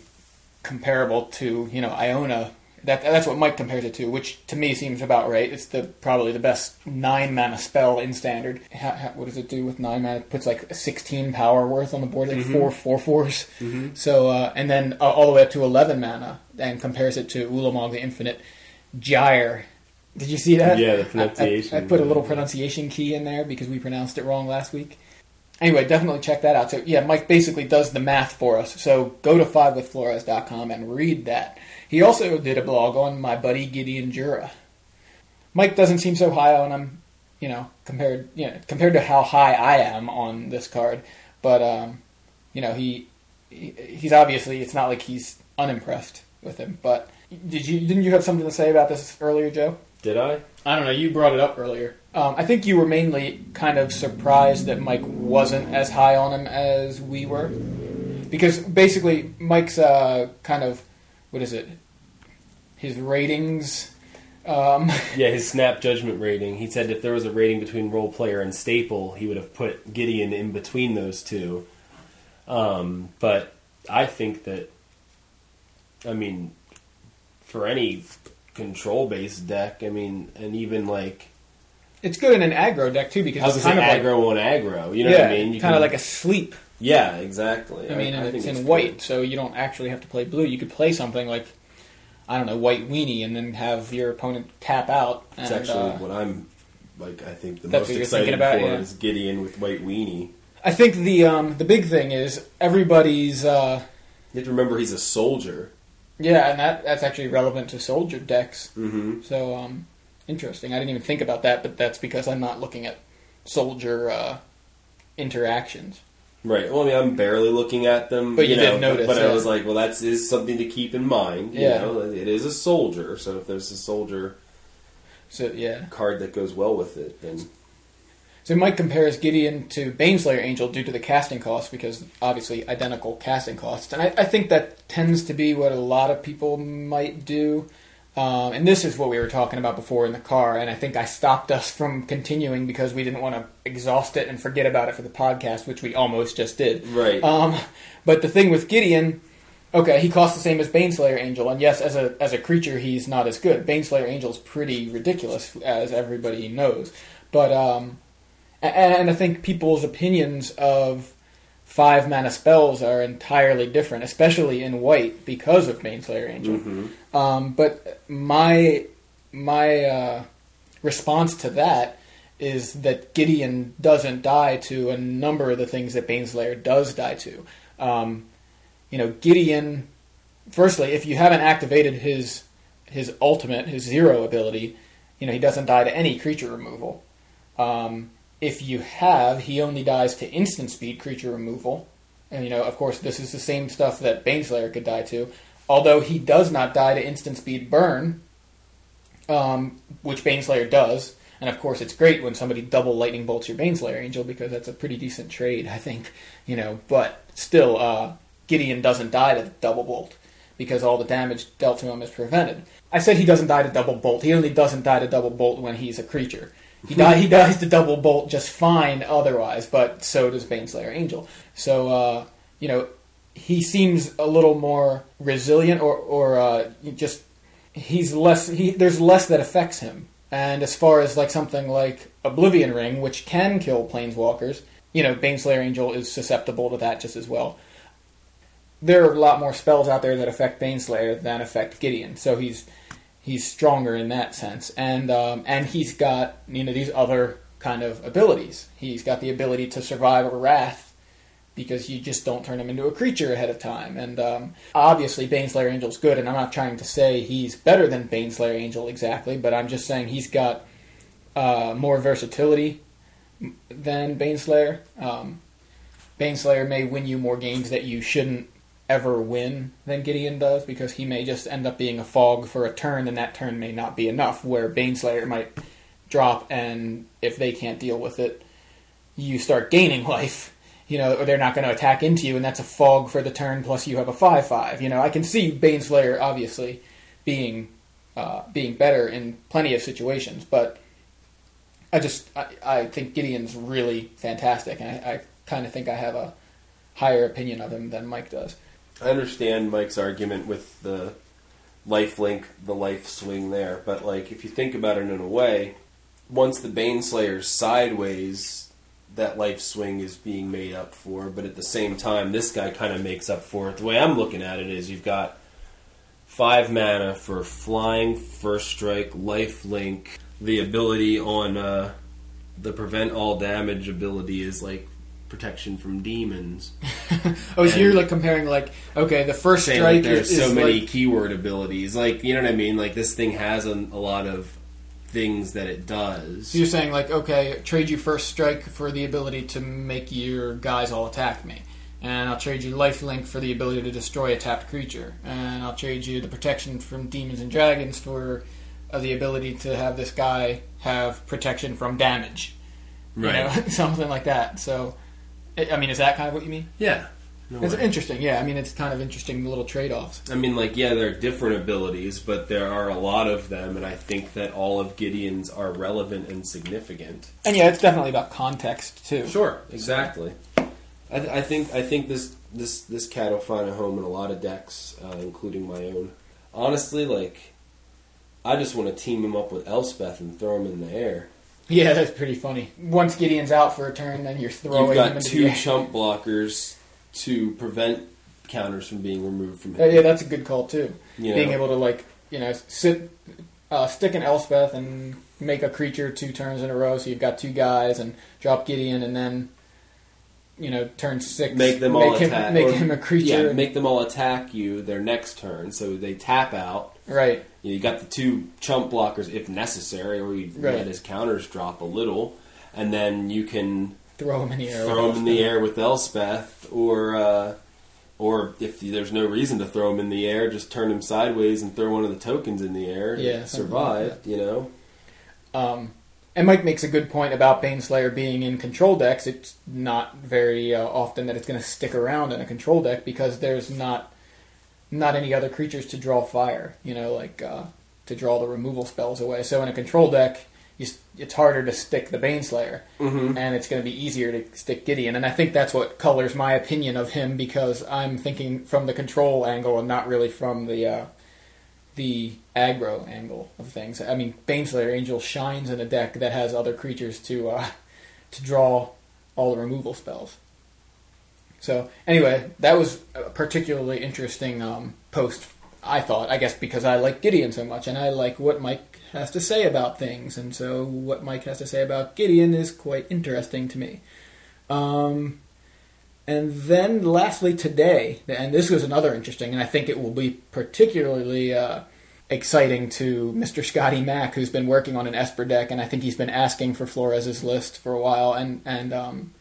comparable to you know Iona. That that's what Mike compares it to, which to me seems about right. It's the probably the best nine mana spell in standard. How, how, what does it do with nine mana? It puts like sixteen power worth on the board, like four four fours. So uh, and then uh, all the way up to eleven mana, and compares it to Ulamog the Infinite Gyre. Did you see that? Yeah, the I- I- pronunciation. I, put a little pronunciation key in there because we pronounced it wrong last week. Anyway, definitely check that out. So yeah, Mike basically does the math for us. So go to fivewithflores.com and read that. He also did a blog on my buddy Gideon Jura. Mike doesn't seem so high on him, you know, compared you know compared to how high I am on this card. But um, you know, he, he he's obviously it's not like he's unimpressed with him. But did you didn't you have something to say about this earlier, Joe? Did I? I don't know. You brought it up earlier. Um, I think you were mainly kind of surprised that Mike wasn't as high on him as we were, because basically Mike's uh, kind of what is it? His ratings. Um, Yeah, his snap judgment rating. He said if there was a rating between role player and staple, he would have put Gideon in between those two. Um, but I think that, I mean, for any control based deck, I mean, and even like it's good in an aggro deck too because I it's kind of like aggro on aggro. You know yeah, what I mean? You kind of like a sleep. yeah, exactly. I mean, and think it's in white, so you don't actually have to play blue. You could play something like I don't know, white weenie, and then have your opponent tap out. And, It's actually uh, what I'm like. I think the most excited about, for yeah. is Gideon with white weenie. I think the um, the big thing is everybody's uh, You have to remember he's a soldier. yeah, and that that's actually relevant to soldier decks. Mm-hmm. So um, interesting. I didn't even think about that, but that's because I'm not looking at soldier uh, interactions. Right. Well, I mean, I'm barely looking at them, But you know, did notice, But, I yeah. was like, well, that's something to keep in mind. You Yeah. know, it is a soldier. So if there's a soldier So yeah. card that goes well with it, then So Mike compares Gideon to Baneslayer Angel due to the casting costs, because obviously identical casting costs, and I, I think that tends to be what a lot of people might do. Um, and this is what we were talking about before in the car, and I think I stopped us from continuing because we didn't want to exhaust it and forget about it for the podcast, which we almost just did. right. Um, but the thing with Gideon, okay, he costs the same as Baneslayer Angel, and yes, as a as a creature, he's not as good. Baneslayer Angel's pretty ridiculous, as everybody knows. But um, a- and, I think people's opinions of five mana spells are entirely different, especially in white because of Baneslayer Angel. Mhm. Um, but my my uh, response to that is that Gideon doesn't die to a number of the things that Baneslayer does die to. Um, you know, Gideon. Firstly, if you haven't activated his his ultimate, his zero ability, you know he doesn't die to any creature removal. Um, if you have, he only dies to instant speed creature removal. And you know, of course, this is the same stuff that Baneslayer could die to. Although he does not die to instant speed burn, um, which Baneslayer does. And of course, it's great when somebody double lightning bolts your Baneslayer Angel because that's a pretty decent trade, I think. You know, but still, uh, Gideon doesn't die to double bolt because all the damage dealt to him is prevented. I said he doesn't die to double bolt. He only doesn't die to double bolt when he's a creature. He die, he dies to double bolt just fine otherwise, but so does Baneslayer Angel. So uh, you know, he seems a little more resilient, or or uh, just he's less. He, there's less that affects him. And as far as like something like Oblivion Ring, which can kill planeswalkers, you know, Baneslayer Angel is susceptible to that just as well. There are a lot more spells out there that affect Baneslayer than affect Gideon, so he's he's stronger in that sense, and um, and he's got you know these other kind of abilities. He's got the ability to survive a wrath because you just don't turn him into a creature ahead of time. And um, obviously, Baneslayer Angel's good, and I'm not trying to say he's better than Baneslayer Angel exactly, but I'm just saying he's got uh, more versatility than Baneslayer. Um, Baneslayer may win you more games that you shouldn't ever win than Gideon does because he may just end up being a fog for a turn, and that turn may not be enough. Where Baneslayer might drop, and if they can't deal with it, you start gaining life. You know, or they're not going to attack into you, and that's a fog for the turn. Plus, you have a five-five. You know, I can see Baneslayer obviously being uh, being better in plenty of situations, but I just I, I think Gideon's really fantastic, and I, I kind of think I have a higher opinion of him than Mike does. I understand Mike's argument with the life link, the life swing there, but like if you think about it in a way, once the Baneslayer's sideways, that life swing is being made up for, but at the same time, this guy kind of makes up for it. The way I'm looking at it is you've got five mana for flying, first strike, life link. The ability on uh, the prevent all damage ability is like protection from demons. Oh, so you're like comparing like okay, the first strike like there's is, so is many like- keyword abilities. Like you know what I mean? Like this thing has a, a lot of things that it does. So you're saying like, okay, trade you first strike for the ability to make your guys all attack me, and I'll trade you lifelink for the ability to destroy a tapped creature, and I'll trade you the protection from demons and dragons for uh, the ability to have this guy have protection from damage, you know, something like that. So, I I mean, is that kind of what you mean? Yeah. No It's way. interesting, yeah. I mean, it's kind of interesting the little trade-offs. I mean, like, yeah, there are different abilities, but there are a lot of them, and I think that all of Gideon's are relevant and significant. And yeah, it's definitely about context too. Sure, exactly. I, th- I think I think this this this cat will find a home in a lot of decks, uh, including my own. Honestly, like, I just want to team him up with Elspeth and throw him in the air. Yeah, that's pretty funny. Once Gideon's out for a turn, then you're throwing You've him got into two air. chump blockers to prevent counters from being removed from Uh, him. yeah, that's a good call too. You Being know? able to like you know, sit, uh, stick an Elspeth and make a creature two turns in a row. So you've got two guys and drop Gideon and then, you know, turn six. Make them all him, attack. Make or- him a creature. Yeah, make them all attack you their next turn. So they tap out. Right. You got the two chump blockers if necessary, or you Right. let his counters drop a little, and then you can Throw him in the air. throw him in the air with Elspeth, or uh, or if there's no reason to throw him in the air, just turn him sideways and throw one of the tokens in the air. and Yeah, something like survive. you know. Um, and Mike makes a good point about Baneslayer being in control decks. It's not very uh, often that it's going to stick around in a control deck because there's not not any other creatures to draw fire. You know, like uh, to draw the removal spells away. So in a control deck, you, it's harder to stick the Baneslayer, Mm-hmm. and it's going to be easier to stick Gideon. And I think that's what colors my opinion of him because I'm thinking from the control angle and not really from the. Uh, the aggro angle of things. I mean, Baneslayer Angel shines in a deck that has other creatures to uh, to draw all the removal spells. So anyway, that was a particularly interesting um, post. I thought, I guess, because I like Gideon so much, and I like what Mike has to say about things, and so what Mike has to say about Gideon is quite interesting to me. Um, and then, lastly, today, and this was another interesting, and I think it will be particularly uh, exciting to Mr. Scotty Mack, who's been working on an Esper deck, and I think he's been asking for Flores's list for a while. And and um,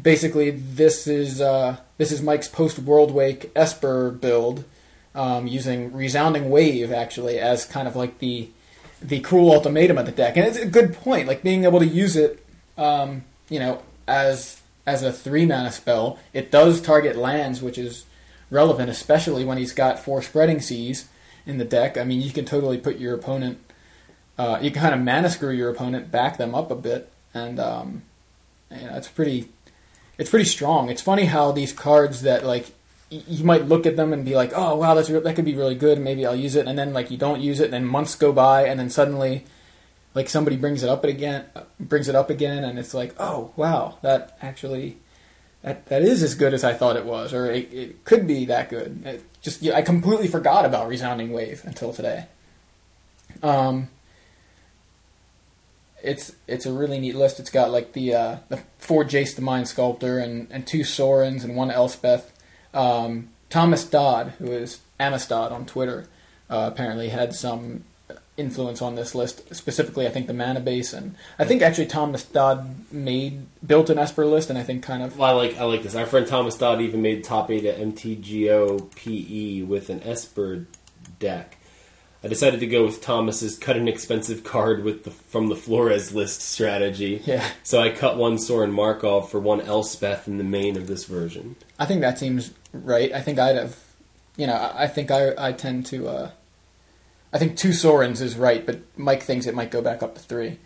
basically, this is uh, this is Mike's post Worldwake Esper build, um, using Resounding Wave actually as kind of like the the cruel ultimatum of the deck, and it's a good point. Like being able to use it, um, you know, as as a three mana spell, it does target lands, which is relevant, especially when he's got four spreading seas in the deck. I mean, you can totally put your opponent, uh, you can kind of mana screw your opponent, back them up a bit, and um, you know, it's pretty, it's pretty strong. It's funny how these cards that like you might look at them and be like, oh wow, that's re- that could be really good. Maybe I'll use it, and then like you don't use it, and then months go by, and then suddenly. Like somebody brings it up again, brings it up again, and it's like, oh wow, that actually that that is as good as I thought it was, or it, it could be that good. It just yeah, I completely forgot about Resounding Wave until today. Um, it's it's a really neat list. It's got like the uh, the four Jace the Mind Sculptor and, and two Sorins and one Elspeth. Um, Thomas Dodd, who is Amistad on Twitter, uh, apparently had some influence on this list. Specifically, I think the mana base, and I think actually Thomas Dodd made built an Esper list, and I think kind of Well, I like I like this. Our friend Thomas Dodd even made top eight at MTGO PE with an Esper deck. I decided to go with Thomas's cut an expensive card with the from the Flores list strategy. yeah. So I cut one Sorin Markov for one Elspeth in the main of this version. I think that seems right. I think I'd have, you know, I I think I I tend to, uh, I think two Sorins is right, but Mike thinks it might go back up to three.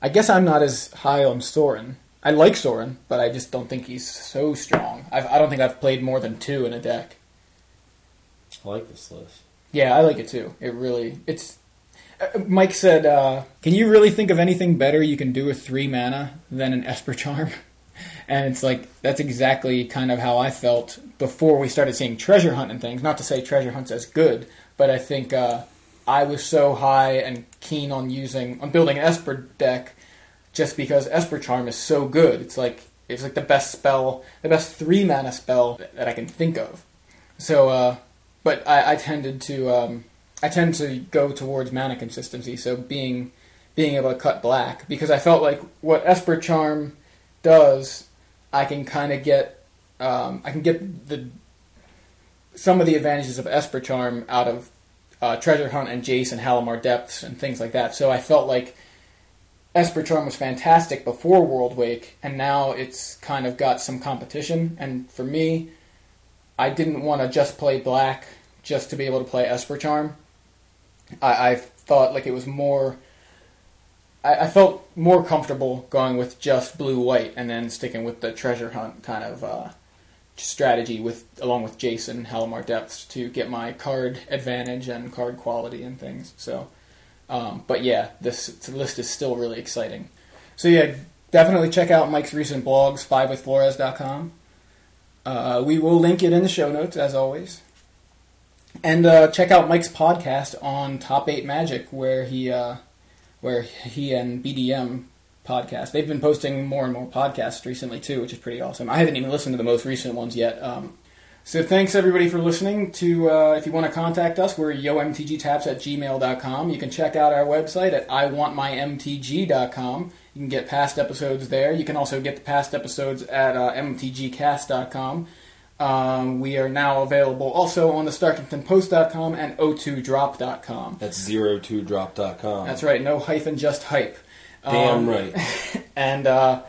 I guess I'm not as high on Sorin. I like Sorin, but I just don't think he's so strong. I've, I don't think I've played more than two in a deck. I like this list. Yeah, I like it too. It really, it's. uh, Mike said, uh, "Can you really think of anything better you can do with three mana than an Esper Charm?" And it's like that's exactly kind of how I felt before we started seeing Treasure Hunt and things. Not to say Treasure Hunt's as good, but I think uh, I was so high and keen on using on building an Esper deck just because Esper Charm is so good. It's like it's like the best spell, the best three mana spell that I can think of. So, uh, but I, I tended to um, I tend to go towards mana consistency. So being being able to cut black because I felt like what Esper Charm does, I can kind of get um, I can get the some of the advantages of Esper Charm out of uh, Treasure Hunt and Jace and Halimar Depths and things like that. So I felt like Esper Charm was fantastic before Worldwake, and now it's kind of got some competition. And for me, I didn't want to just play black just to be able to play Esper Charm. I, I thought like it was more. I, I felt more comfortable going with just blue white and then sticking with the treasure hunt kind of uh, strategy with along with Jace and Halimar Depths to get my card advantage and card quality and things. So, um, but yeah, this list is still really exciting. So yeah, definitely check out Mike's recent blogs, fivewithflores.com. Uh, we will link it in the show notes as always. and uh, check out Mike's podcast on Top Eight Magic, where he uh, where he and BDM podcast. They've been posting more and more podcasts recently too, which is pretty awesome. I haven't even listened to the most recent ones yet. Um, so thanks everybody for listening. To uh, if you want to contact us, we're yomtgtaps at gmail.com. You can check out our website at iwantmymtg.com. You can get past episodes there. You can also get the past episodes at uh, mtgcast.com. Um, we are now available also on the StarkingtonPost.com and o2drop.com. That's zero2drop.com. That's right, no hyphen, just hype. Damn Um, right. And uh,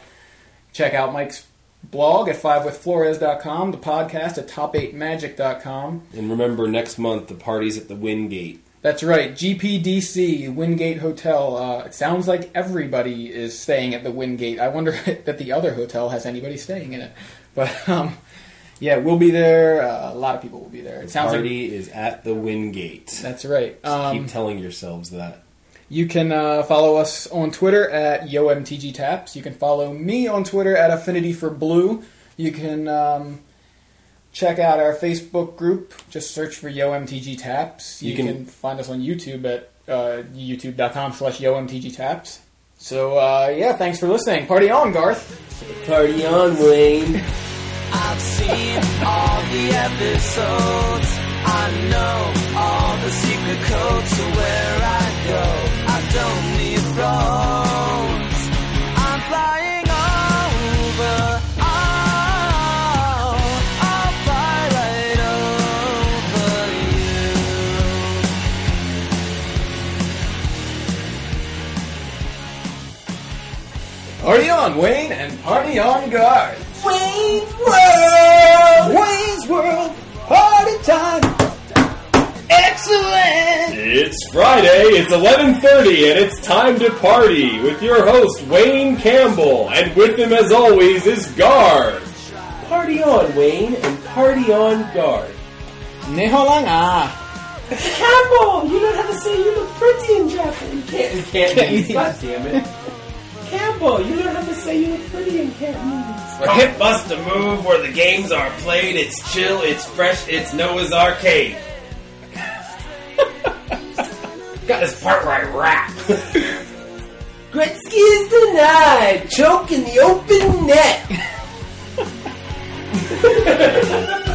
check out Mike's blog at fivewithflores.com, the podcast at top8magic.com. And remember, next month the party's at the Wingate. That's right, GPDC, Wingate Hotel. Uh, it sounds like everybody is staying at the Wingate. I wonder that the other hotel has anybody staying in it. But um, yeah, we'll be there. Uh, a lot of people will be there. It sounds like Party is at the Wingate. that's right. Um, Keep telling yourselves that. You can uh, follow us on Twitter at YoMTGTaps. You can follow me on Twitter at Affinity for Blue. You can um, check out our Facebook group. Just search for YoMTGTaps. You, You can, can- find us on YouTube at uh, youtube.com slash YoMTGTaps. So, uh, yeah, thanks for listening. Party on, Garth. Party on, Wayne. I've seen all the episodes. I know all the secret codes to where I go. I don't need roads. Party on, Wayne, and party on, Garth. Wayne's World! Wayne's World, party time. Excellent. It's Friday, it's 11.30, and it's time to party with your host, Wayne Campbell. And with him, as always, is Guard. Party on, Wayne, and party on, Guard. Neho lang ah. Campbell, you don't have to say you look pretty in Japanese. Can't, in Cantonese, God damn it. Campbell, you don't have to say you were pretty in camp movies. A hip the move where the games are played. It's chill. It's fresh. It's Noah's Arcade. Got this part where I rap. Gretzky is denied. Choke in the open net.